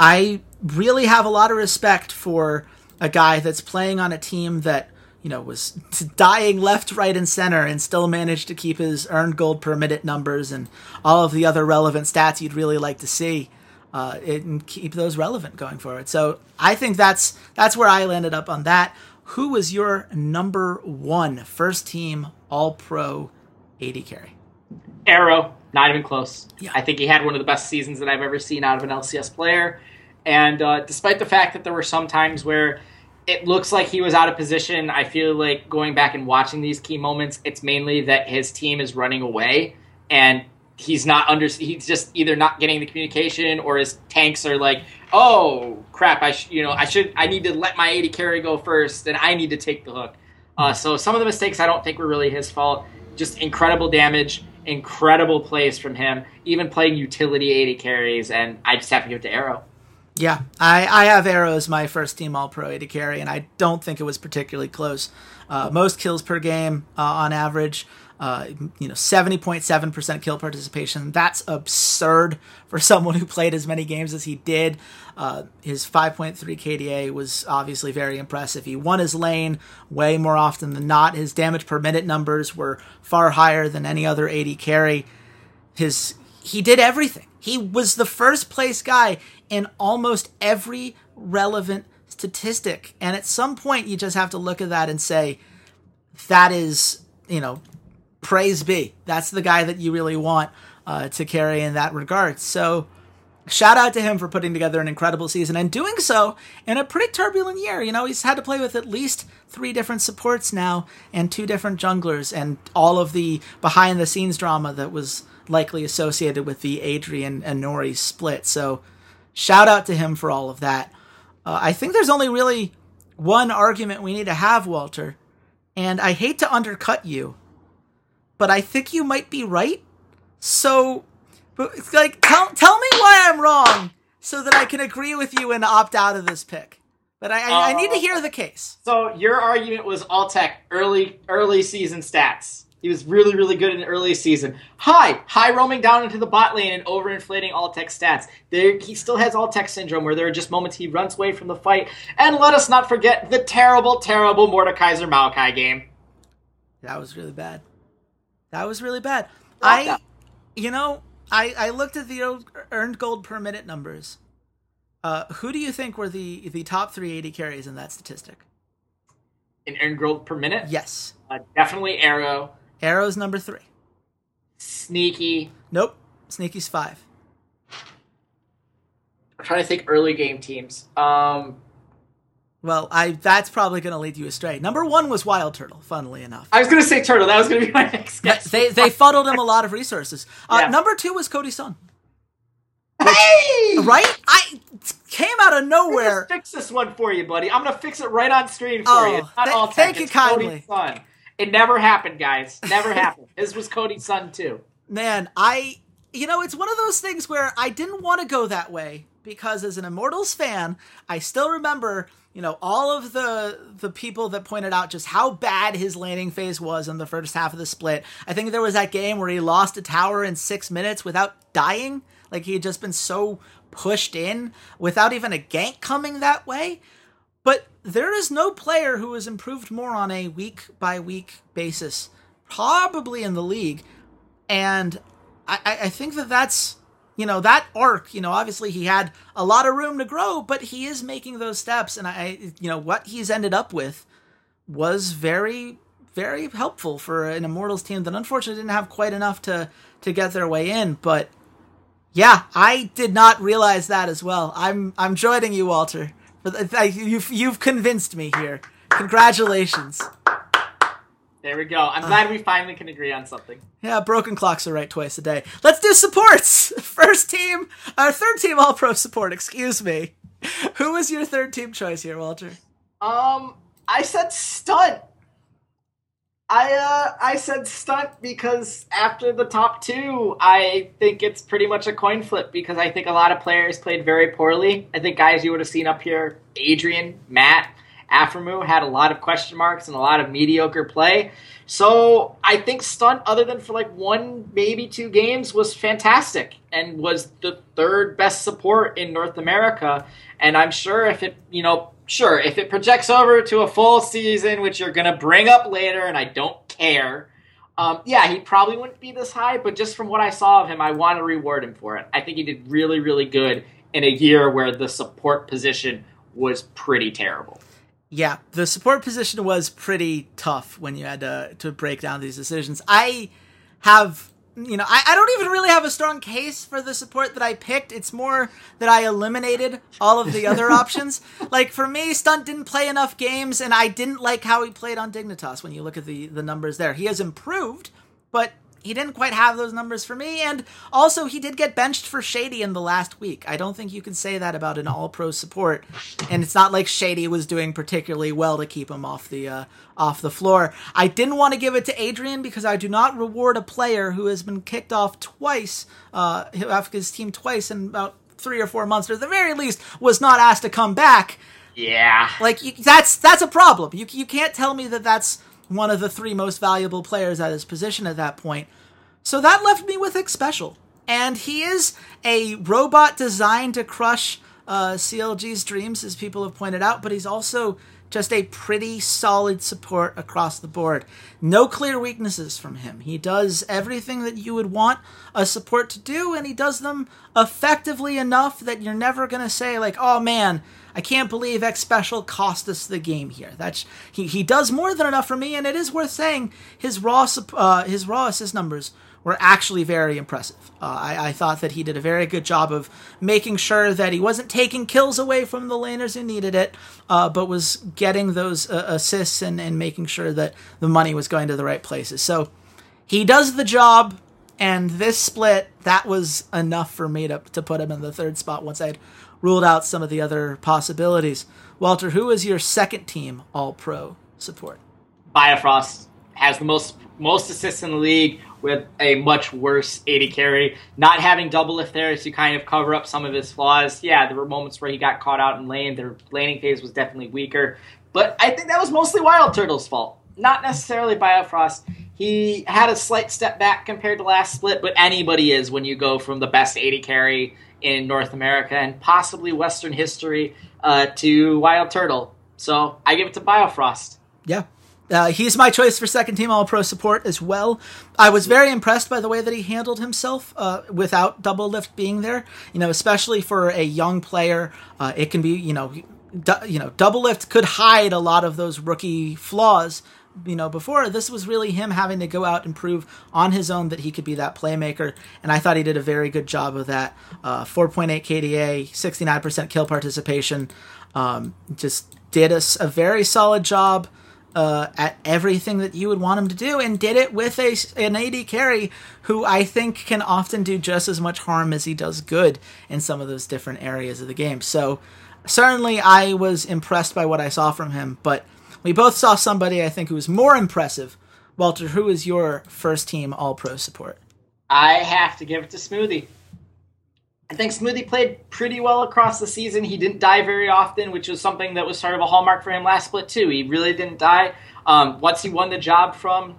I really have a lot of respect for a guy that's playing on a team that you know was dying left, right, and center, and still managed to keep his earned gold per minute numbers and all of the other relevant stats you'd really like to see uh, and keep those relevant going forward. So I think that's that's where I landed up on that. Who was your number one first team All Pro AD carry? Arrow, not even close. Yeah. I think he had one of the best seasons that I've ever seen out of an LCS player. And uh, despite the fact that there were some times where it looks like he was out of position, I feel like going back and watching these key moments, it's mainly that his team is running away and he's not under he's just either not getting the communication or his tanks are like oh crap i sh- you know i should i need to let my AD carry go first and i need to take the hook. Uh, so some of the mistakes i don't think were really his fault. Just incredible damage incredible plays from him even playing utility AD carries and i just have to give it to arrow yeah i i have arrow as my first team all pro AD carry and i don't think it was particularly close uh, most kills per game uh, on average uh, you know, 70.7% kill participation. That's absurd [laughs] for someone who played as many games as he did. Uh, his 5.3 KDA was obviously very impressive. He won his lane way more often than not. His damage per minute numbers were far higher than any other AD carry. His he did everything. He was the first place guy in almost every relevant statistic. And at some point you just have to look at that and say that is, you know, praise be. That's the guy that you really want uh, to carry in that regard. So, shout out to him for putting together an incredible season and doing so in a pretty turbulent year. You know, he's had to play with at least three different supports now and two different junglers and all of the behind the scenes drama that was likely associated with the Adrian and Inori split. So, shout out to him for all of that. Uh, I think there's only really one argument we need to have, Walter, and I hate to undercut you but I think you might be right. So, like, tell tell me why I'm wrong, so that I can agree with you and opt out of this pick. But I, I, I need to hear the case. So your argument was Altec early early season stats. He was really, really good in the early season. High, high roaming down into the bot lane and overinflating Altec stats. There, he still has Altec syndrome, where there are just moments he runs away from the fight. And let us not forget the terrible, terrible Mordekaiser Maokai game. That was really bad. That was really bad. I, you know, I I looked at the earned gold per minute numbers. Uh, who do you think were the the top three AD carries in that statistic? In earned gold per minute? Yes. Uh, definitely Arrow. Arrow's number three. Sneaky. Nope. Sneaky's five. I'm trying to think early game teams. Um, Well, I that's probably going to lead you astray. Number one was Wild Turtle. Funnily enough, I was going to say Turtle. That was going to be my [laughs] next guess. they they fuddled him a lot of resources. Uh, Yeah. Number two was Cody Sun. Hey! Right? I came out of nowhere. fix this one for you, buddy. I'm gonna fix it right on screen for Oh, you. Not th- all thank you it's Cody's kindly. It never happened, guys. Never happened. This was Cody's son too. Man, I you know, it's one of those things where I didn't want to go that way because as an Immortals fan, I still remember, you know, all of the the people that pointed out just how bad his laning phase was in the first half of the split. I think there was that game where he lost a tower in 6 minutes without dying, like he had just been so pushed in without even a gank coming that way. But there is no player who has improved more on a week by week basis, probably in the league. And I, I think that that's, you know, that arc, you know, obviously he had a lot of room to grow, but he is making those steps. And I, you know, what he's ended up with was very, very helpful for an Immortals team that unfortunately didn't have quite enough to, to get their way in. But yeah, I did not realize that as well. I'm, I'm joining you, Walter. For you've, you've convinced me here. Congratulations. There we go. I'm glad we finally can agree on something. Yeah, broken clocks are right twice a day. Let's do supports. [laughs] First team, our third team All Pro support. Excuse me. [laughs] Who was your third team choice here, Walter? Um, I said stunt. I uh I said stunt because after the top two, I think it's pretty much a coin flip because I think a lot of players played very poorly. I think guys you would have seen up here, Adrian, Matt, Aphromoo had a lot of question marks and a lot of mediocre play. So I think stunt, other than for like one, maybe two games, was fantastic and was the third best support in North America. And I'm sure if it, you know, sure, if it projects over to a full season, which you're going to bring up later, and I don't care, um, yeah, he probably wouldn't be this high, but just from what I saw of him, I want to reward him for it. I think he did really, really good in a year where the support position was pretty terrible. Yeah, the support position was pretty tough when you had to to break down these decisions. I have you know, I, I don't even really have a strong case for the support that I picked. It's more that I eliminated all of the other [laughs] options. Like for me, Stunt didn't play enough games, and I didn't like how he played on Dignitas. When you look at the the numbers there, he has improved, but he didn't quite have those numbers for me. And also, he did get benched for Shady in the last week. I don't think you can say that about an All Pro support. And it's not like Shady was doing particularly well to keep him off the uh, off the floor. I didn't want to give it to Adrian because I do not reward a player who has been kicked off twice, uh, off his team twice in about three or four months, or at the very least was not asked to come back. Yeah. Like you, that's that's a problem. You you can't tell me that that's one of the three most valuable players at his position at that point. So that left me with Xpecial, and he is a robot designed to crush uh, CLG's dreams, as people have pointed out. But he's also just a pretty solid support across the board. No clear weaknesses from him. He does everything that you would want a support to do, and he does them effectively enough that you're never going to say, like, oh man, I can't believe Xpecial cost us the game here. That's he, he does more than enough for me, and it is worth saying his raw uh, his raw assist numbers were actually very impressive. Uh, I, I thought that he did a very good job of making sure that he wasn't taking kills away from the laners who needed it, uh, but was getting those uh, assists and, and making sure that the money was going to the right places. So he does the job, and this split, that was enough for me to, to put him in the third spot once I'd ruled out some of the other possibilities. Walter, who is your second team All Pro support? Biofrost has the most most assists in the league with a much worse AD carry. Not having Doublelift there to kind of cover up some of his flaws. Yeah, there were moments where he got caught out in lane. Their laning phase was definitely weaker. But I think that was mostly Wild Turtle's fault. Not necessarily Biofrost. He had a slight step back compared to last split, but anybody is when you go from the best AD carry in North America and possibly Western history uh, to Wild Turtle. So I give it to Biofrost. Yeah. Uh, he's my choice for second team All Pro support as well. I was very impressed by the way that he handled himself uh, without Doublelift being there. You know, especially for a young player, uh, it can be you know, du- you know, Doublelift could hide a lot of those rookie flaws. You know, before this was really him having to go out and prove on his own that he could be that playmaker, and I thought he did a very good job of that. Uh, 4.8 KDA, 69% kill participation. Um, just did a, a very solid job uh, at everything that you would want him to do, and did it with a an AD carry who I think can often do just as much harm as he does good in some of those different areas of the game. So certainly, I was impressed by what I saw from him, but we both saw somebody I think who was more impressive. Walter, who is your first team All Pro support? I have to give it to Smoothie. I think Smoothie played pretty well across the season. He didn't die very often, which was something that was sort of a hallmark for him last split too. He really didn't die. Um, once he won the job from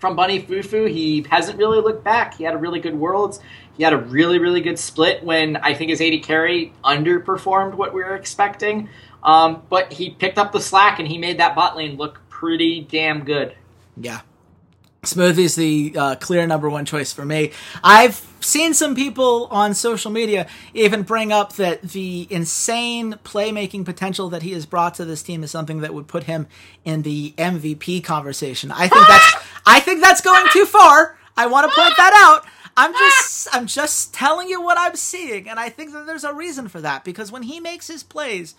from BunnyFuFuu, he hasn't really looked back. He had a really good Worlds. He had a really really good split when I think his AD carry underperformed what we were expecting. Um, but he picked up the slack and he made that bot lane look pretty damn good. Yeah, Smoothie's the uh, clear number one choice for me. I've seen some people on social media even bring up that the insane playmaking potential that he has brought to this team is something that would put him in the MVP conversation. I think that's I think that's going too far. I want to point that out. I'm just I'm just telling you what I'm seeing, and I think that there's a reason for that because when he makes his plays,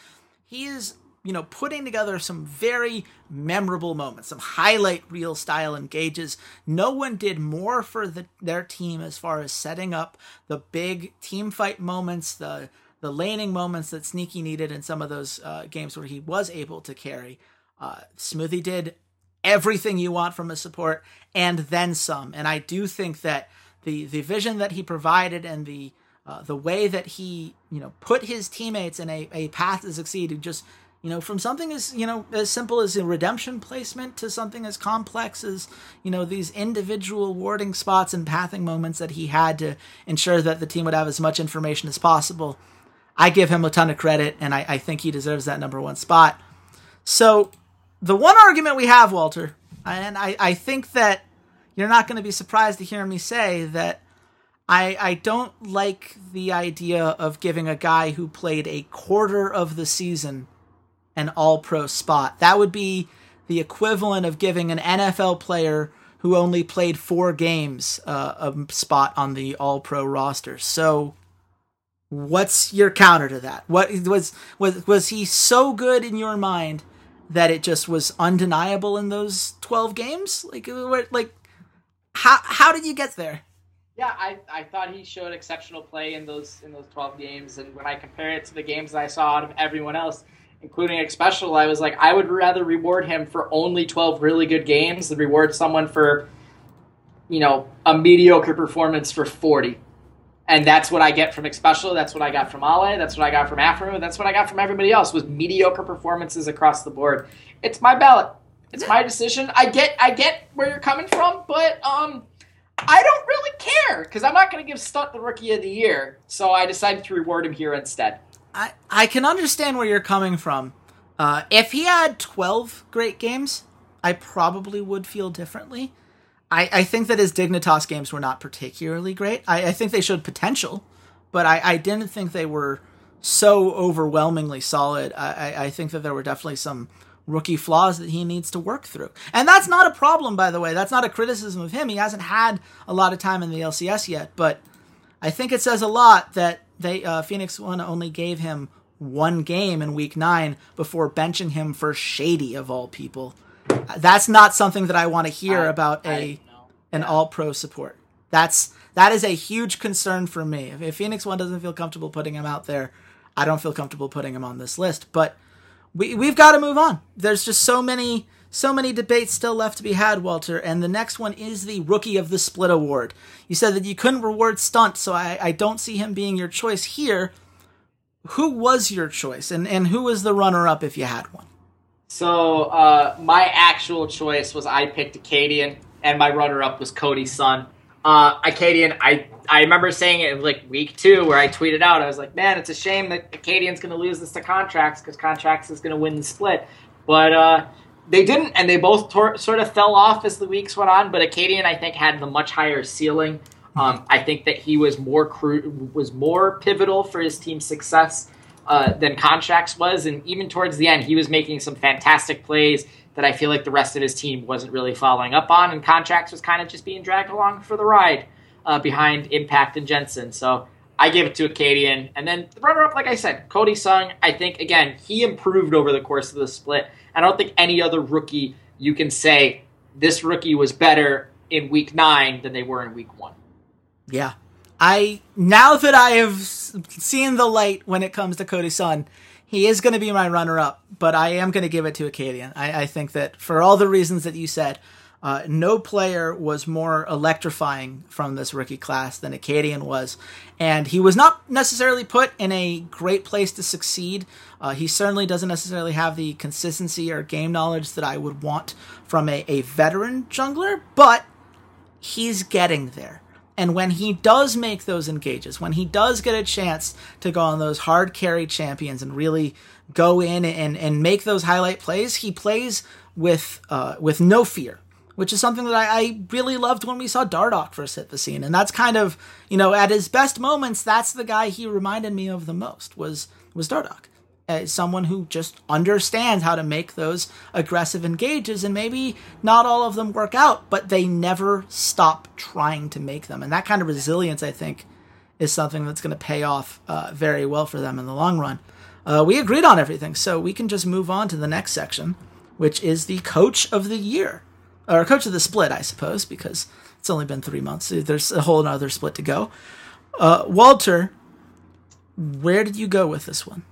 he is you know, putting together some very memorable moments, some highlight reel style engages. No one did more for the, their team as far as setting up the big team fight moments, the the laning moments that Sneaky needed in some of those uh, games where he was able to carry. Uh, Smoothie did everything you want from a support and then some. And I do think that the the vision that he provided and the uh, the way that he you know put his teammates in a, a path to succeed just you know from something as you know as simple as a redemption placement to something as complex as you know these individual warding spots and pathing moments that he had to ensure that the team would have as much information as possible i give him a ton of credit and i, I think he deserves that number one spot. So the one argument we have walter and i, I think that you're not going to be surprised to hear me say that I, I don't like the idea of giving a guy who played a quarter of the season an all pro spot. That would be the equivalent of giving an NFL player who only played four games uh, a spot on the all pro roster. So, what's your counter to that? What was was was he so good in your mind that it just was undeniable in those twelve games? Like, like how how did you get there? Yeah, I, I thought he showed exceptional play in those in those twelve games, and when I compare it to the games that I saw out of everyone else, including a special, I was like, I would rather reward him for only 12 really good games than reward someone for, you know, a mediocre performance for 40. And that's what I get from Xpecial. That's what I got from Ale. That's what I got from Aphromoo. That's what I got from everybody else was mediocre performances across the board. It's my ballot. It's my decision. I get I get where you're coming from, but um I don't really care because I'm not going to give Stunt the Rookie of the Year. So I decided to reward him here instead. I I can understand where you're coming from. Uh, if he had 12 great games, I probably would feel differently. I, I think that his Dignitas games were not particularly great. I, I think they showed potential, but I, I didn't think they were so overwhelmingly solid. I, I think that there were definitely some rookie flaws that he needs to work through. And that's not a problem, by the way. That's not a criticism of him. He hasn't had a lot of time in the LCS yet, but I think it says a lot that they uh, Phoenix One only gave him one game in Week Nine before benching him for Shady of all people. That's not something that I want to hear I, about a an yeah. All Pro support. That's that is a huge concern for me. If, if Phoenix One doesn't feel comfortable putting him out there, I don't feel comfortable putting him on this list. But we we've got to move on. There's just so many so many debates still left to be had, Walter, and the next one is the Rookie of the Split Award. You said that you couldn't reward Stunt, so I, I don't see him being your choice here. Who was your choice, and, and who was the runner up if you had one? So, uh, my actual choice was I picked Akaadian, and my runner up was Cody Sun. Uh, Akaadian, I, I remember saying it like week two where I tweeted out, I was like, man, it's a shame that Akaadian's going to lose this to Contractz because Contractz is going to win the split. But, uh, they didn't, and they both tor- sort of fell off as the weeks went on. But Akaadian, I think, had the much higher ceiling. Um, I think that he was more cru- was more pivotal for his team's success uh, than Contractz was, and even towards the end, he was making some fantastic plays that I feel like the rest of his team wasn't really following up on, and Contractz was kind of just being dragged along for the ride uh, behind Impact and Jensen. So I gave it to Akaadian. And then the runner up, like I said, Cody Sun, I think, again, he improved over the course of the split. I don't think any other rookie you can say this rookie was better in week nine than they were in week one. Yeah. I now that I have seen the light when it comes to Cody Sun, he is going to be my runner up, but I am going to give it to Akaadian. I, I think that for all the reasons that you said, uh, no player was more electrifying from this rookie class than Akaadian was, and he was not necessarily put in a great place to succeed. Uh, he certainly doesn't necessarily have the consistency or game knowledge that I would want from a, a veteran jungler, but he's getting there. And when he does make those engages, when he does get a chance to go on those hard carry champions and really go in and, and make those highlight plays, he plays with uh, with no fear which is something that I, I, really loved when we saw Dardoch first hit the scene. And that's kind of, you know, at his best moments, that's the guy he reminded me of the most was was Dardoch. As someone who just understands how to make those aggressive engages, and maybe not all of them work out, but they never stop trying to make them. And that kind of resilience, I think, is something that's going to pay off uh, very well for them in the long run. Uh, we agreed on everything, so we can just move on to the next section, which is the coach of the year or coach of the split, I suppose, because it's only been three months. There's a whole other split to go. Uh, Walter, where did you go with this one?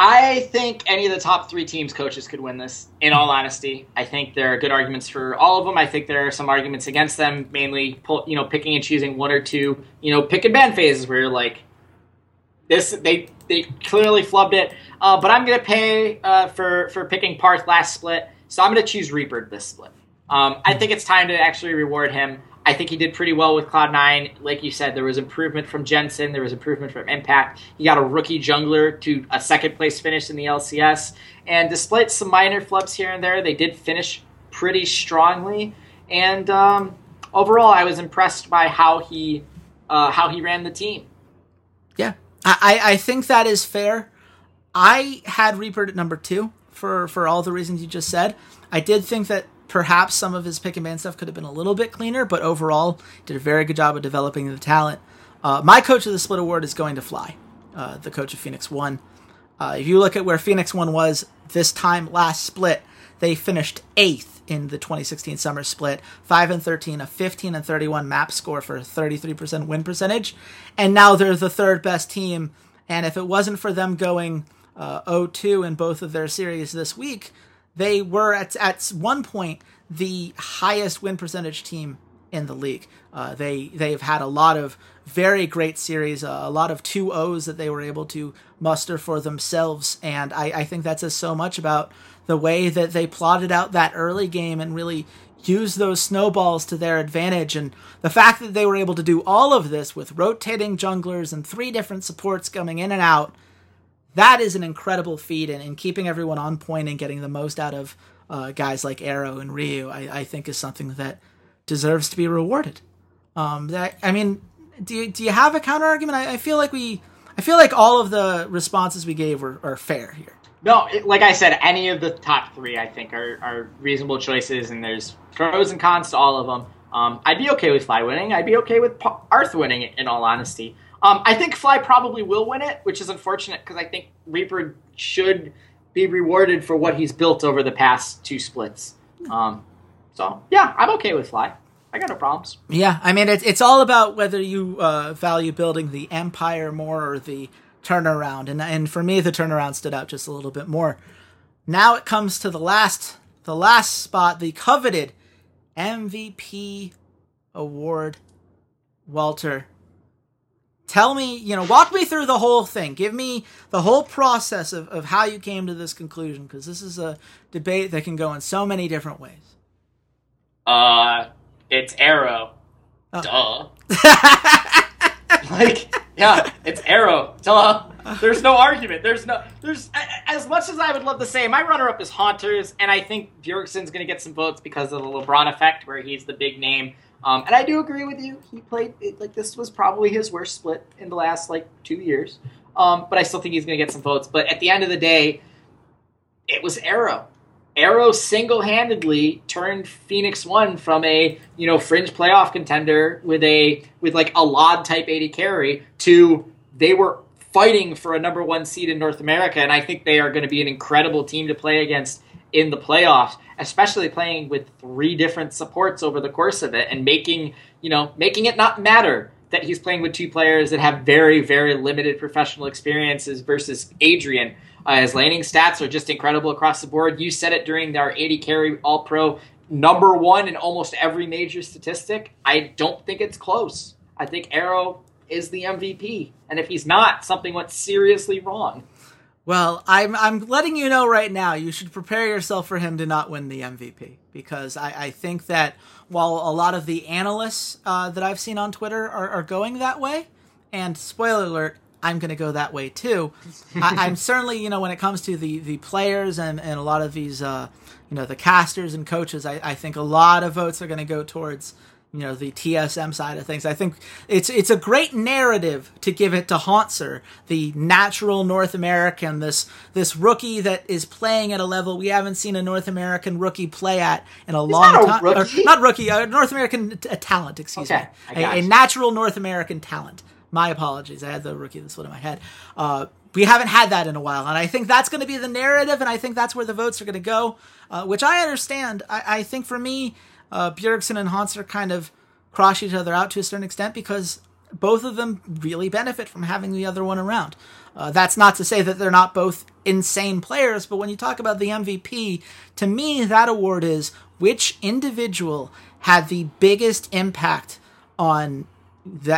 I think any of the top three teams coaches could win this. In all honesty, I think there are good arguments for all of them. I think there are some arguments against them, mainly you know picking and choosing one or two you know pick and ban phases where you're like this they they clearly flubbed it. Uh, but I'm gonna pay uh, for for picking Parth last split, so I'm gonna choose Reaper this split. Um, I think it's time to actually reward him. I think he did pretty well with Cloud9. Like you said, there was improvement from Jensen, there was improvement from Impact. He got a rookie jungler to a second place finish in the LCS. And despite some minor flubs here and there, they did finish pretty strongly. And um, overall, I was impressed by how he uh, how he ran the team. Yeah, I, I think that is fair. I had Reaper at number two for for all the reasons you just said. I did think that Perhaps some of his pick and ban stuff could have been a little bit cleaner, but overall, did a very good job of developing the talent. Uh, my coach of the split award is going to Fly, uh, the coach of Phoenix One. Uh, if you look at where Phoenix One was this time last split, they finished eighth in the 2016 summer split, 5 and 13, a 15 and 31 map score for 33% win percentage, and now they're the third best team. And if it wasn't for them going uh, 0-2 in both of their series this week, they were at at one point the highest win percentage team in the league. Uh, they they've had a lot of very great series, uh, a lot of two O's that they were able to muster for themselves, and I, I think that says so much about the way that they plotted out that early game and really used those snowballs to their advantage. And the fact that they were able to do all of this with rotating junglers and three different supports coming in and out that is an incredible feat, and, and keeping everyone on point and getting the most out of uh, guys like Arrow and Ryu, I, I, think is something that deserves to be rewarded. Um, that I mean, do you, do you have a counter argument? I, I, feel like we, I feel like all of the responses we gave were, are fair here. No, like I said, any of the top three I think are, are reasonable choices, and there's pros and cons to all of them. Um, I'd be okay with Fly winning. I'd be okay with Parth winning, in all honesty. Um, I think Fly probably will win it, which is unfortunate because I think Reaper should be rewarded for what he's built over the past two splits. Um, so yeah, I'm okay with Fly. I got no problems. Yeah, I mean it's it's all about whether you uh, value building the empire more or the turnaround, and and for me the turnaround stood out just a little bit more. Now it comes to the last the last spot, the coveted MVP award. Walter, tell me, you know, walk me through the whole thing. Give me the whole process of, of how you came to this conclusion, because this is a debate that can go in so many different ways. Uh, it's Arrow. Oh. Duh. [laughs] like, yeah, it's Arrow. Duh. There's no argument. There's no. There's as much as I would love to say, my runner-up is Hauntzer, and I think Bjergsen's going to get some votes because of the LeBron effect, where he's the big name. Um, and I do agree with you. He played it, like this was probably his worst split in the last like two years. Um, but I still think he's going to get some votes. But at the end of the day, it was Arrow. Arrow single-handedly turned Phoenix One from a you know fringe playoff contender with a with like a LOD type AD carry to they were fighting for a number one seed in North America, and I think they are going to be an incredible team to play against in the playoffs, especially playing with three different supports over the course of it and making you know making it not matter that he's playing with two players that have very very limited professional experiences versus Adrian. Uh, his laning stats are just incredible across the board. You said it during our AD carry All Pro number one in almost every major statistic. I don't think it's close. I think Arrow is the MVP, and if he's not, something went seriously wrong. Well, I'm I'm letting you know right now. You should prepare yourself for him to not win the MVP because I, I think that while a lot of the analysts uh, that I've seen on Twitter are, are going that way, and spoiler alert, I'm going to go that way too. I, [laughs] am certainly, you know, when it comes to the the players and and a lot of these, uh, you know, the casters and coaches, I, I think a lot of votes are going to go towards you know the TSM side of things. I think it's it's a great narrative to give it to Hauntzer, the natural North American, this this rookie that is playing at a level we haven't seen a North American rookie play at in a He's long time. rookie. Not rookie, a North American t- a talent. Excuse Okay, me, a, a natural North American talent. My apologies. I had the rookie this one in my head. Uh, we haven't had that in a while, and I think that's going to be the narrative, and I think that's where the votes are going to go, uh, which I understand. I, I think for me, uh, Bjergsen and Hauntzer kind of cross each other out to a certain extent because both of them really benefit from having the other one around. Uh, that's not to say that they're not both insane players, but when you talk about the MVP, to me, that award is which individual had the biggest impact on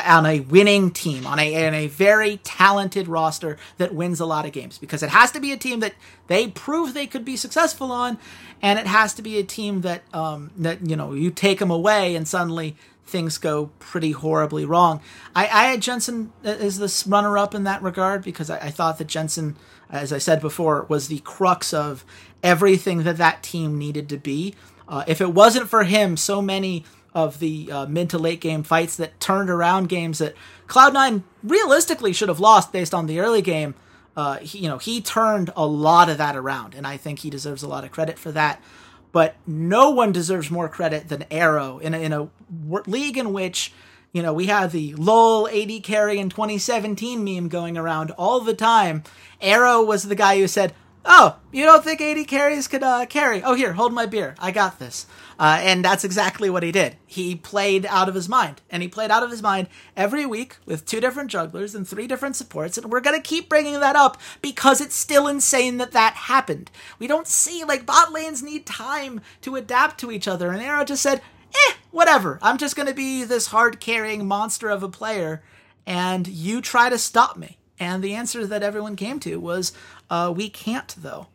on a winning team, on a, on a very talented roster that wins a lot of games. Because it has to be a team that they prove they could be successful on, and it has to be a team that um, that you know you take them away and suddenly things go pretty horribly wrong. I, I had Jensen as this runner up in that regard because I, I thought that Jensen, as I said before, was the crux of everything that that team needed to be. Uh, if it wasn't for him, so many of the uh, mid to late game fights that turned around games that Cloud9 realistically should have lost based on the early game. Uh, he, you know, he turned a lot of that around, and I think he deserves a lot of credit for that. But no one deserves more credit than Arrow in a, in a w- league in which you know we have the lol AD carry in 2017 meme going around all the time. Arrow was the guy who said, "Oh, you don't think AD carries could uh, carry? Oh, here, hold my beer. I got this." Uh, and that's exactly what he did. He played out of his mind, and he played out of his mind every week with two different jugglers and three different supports. And we're gonna keep bringing that up because it's still insane that that happened. We don't see like bot lanes need time to adapt to each other, and Arrow just said, "Eh, whatever. I'm just gonna be this hard carrying monster of a player, and you try to stop me." And the answer that everyone came to was, uh, "We can't, though."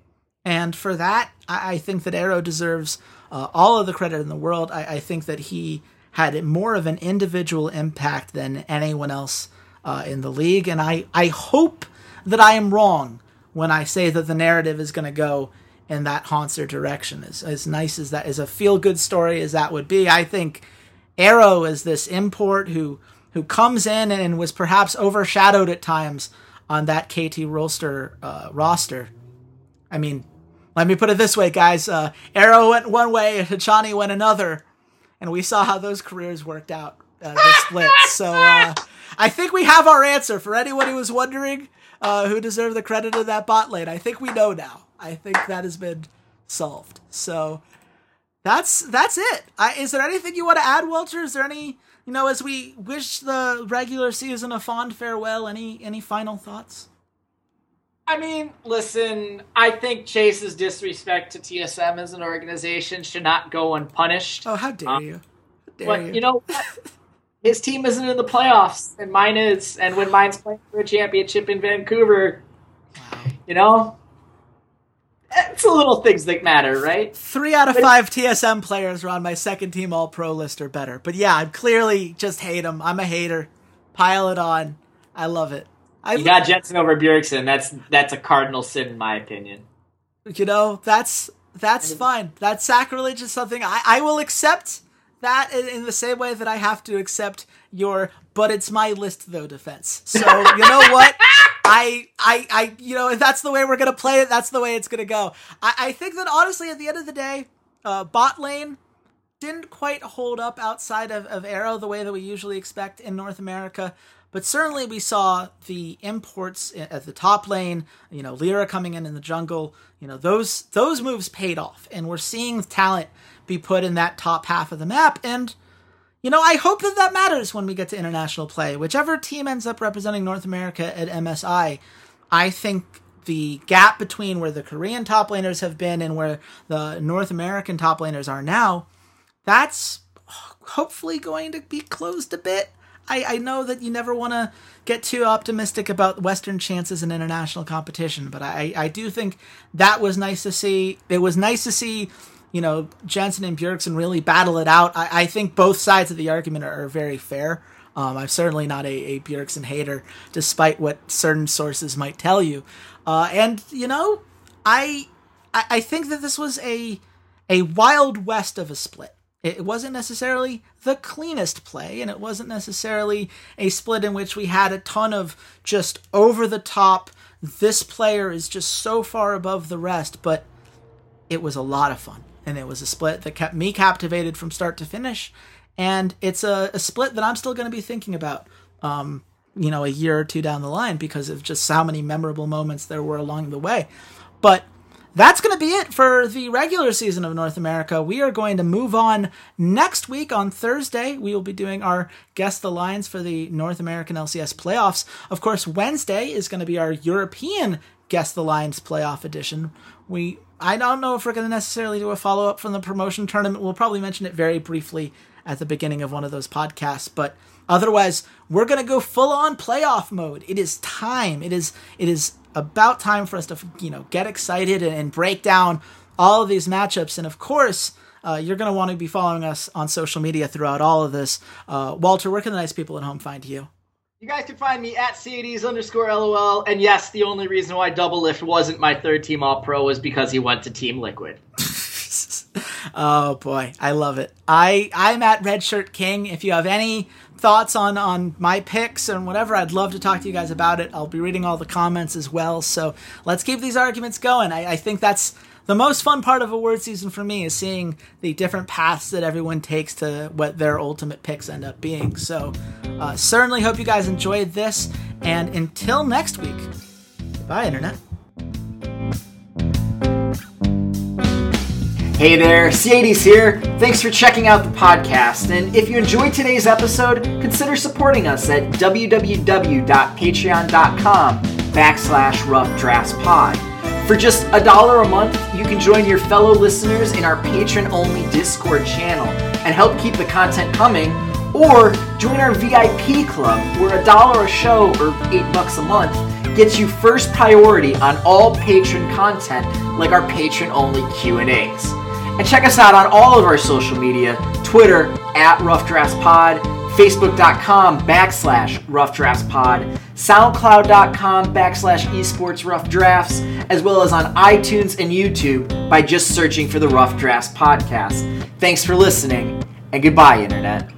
And for that, I, I think that Arrow deserves uh, all of the credit in the world. I, I think that he had more of an individual impact than anyone else uh, in the league. And I, I hope that I am wrong when I say that the narrative is going to go in that Hauntzer direction. As, as nice as that is a feel good story as that would be, I think Arrow is this import who who comes in and was perhaps overshadowed at times on that KT Rolster uh, roster. I mean, let me put it this way, guys. Uh, Arrow went one way, Hachani went another, and we saw how those careers worked out. Uh, the split. [laughs] So uh, I think we have our answer for anyone who was wondering uh, who deserved the credit of that bot lane. I think we know now. I think that has been solved. So that's that's it. I, is there anything you want to add, Walter? Is there any you know as we wish the regular season a fond farewell? Any any final thoughts? I mean, listen, I think Chase's disrespect to TSM as an organization should not go unpunished. Oh, how dare Um, you! How dare But you know? [laughs] His team isn't in the playoffs, and mine is. And when mine's playing for a championship in Vancouver, you know, it's the little things that matter, right? Three out of five TSM players are on my second team All Pro list or better. But yeah, I clearly just hate them. I'm a hater. Pile it on. I love it. I, You got Jensen over Bjergsen. That's that's a cardinal sin, in my opinion. you know that's that's fine. That sacrilege is something I, I will accept that in, in the same way that I have to accept your but it's my list though defense. So you know [laughs] what? I, I, I, you know, if that's the way we're gonna play it, that's the way it's gonna go. I, I think that honestly, at the end of the day, uh, bot lane didn't quite hold up outside of, of Arrow the way that we usually expect in North America. But certainly we saw the imports at the top lane, you know, Lira coming in in the jungle, you know, those those moves paid off and we're seeing talent be put in that top half of the map and you know, I hope that that matters when we get to international play. Whichever team ends up representing North America at MSI, I think the gap between where the Korean top laners have been and where the North American top laners are now, that's hopefully going to be closed a bit. I, I know that you never want to get too optimistic about Western chances in international competition, but I, I do think that was nice to see. It was nice to see you know, Jensen and Bjergsen really battle it out. I, I think both sides of the argument are, are very fair. Um, I'm certainly not a, a Bjergsen hater, despite what certain sources might tell you. Uh, and you know, I, I I think that this was a a wild west of a split. It wasn't necessarily the cleanest play, and it wasn't necessarily a split in which we had a ton of just over the top. This player is just so far above the rest, but it was a lot of fun and it was a split that kept me captivated from start to finish. And it's a, a split that I'm still going to be thinking about, um, you know, a year or two down the line because of just how many memorable moments there were along the way. But that's going to be it for the regular season of North America. We are going to move on next week on Thursday. We will be doing our Guess the Lines for the North American LCS playoffs. Of course, Wednesday is going to be our European Guess the Lines playoff edition. We I don't know if we're going to necessarily do a follow up from the promotion tournament. We'll probably mention it very briefly at the beginning of one of those podcasts, but otherwise, we're going to go full on playoff mode. It is time. It is it is about time for us to you know get excited and, and break down all of these matchups. And of course, uh, you're going to want to be following us on social media throughout all of this. Uh, Walter, where can the nice people at home find you? You guys can find me at Ceades underscore LOL. And yes, the only reason why Doublelift wasn't my third team All Pro was because he went to Team Liquid. [laughs] oh boy, I love it. I I'm at RedShirtKing. If you have any thoughts on on my picks and whatever, I'd love to talk to you guys about it. I'll be reading all the comments as well. So let's keep these arguments going. I, I think that's the most fun part of award season for me is seeing the different paths that everyone takes to what their ultimate picks end up being. So, uh, certainly hope you guys enjoyed this. And until next week, bye, Internet. Hey there, Ceades here. Thanks for checking out the podcast. And if you enjoyed today's episode, consider supporting us at www.patreon.com backslash rough. For just a dollar a month, you can join your fellow listeners in our patron only Discord channel and help keep the content coming, or join our VIP club where a dollar a show or eight bucks a month gets you first priority on all patron content like our patron only Q&As. And check us out on all of our social media, Twitter at Rough Drafts Pod, facebook.com backslash rough drafts pod soundcloud.com backslash esports rough drafts as well as on itunes and youtube by just searching for the rough drafts podcast. Thanks for listening and goodbye internet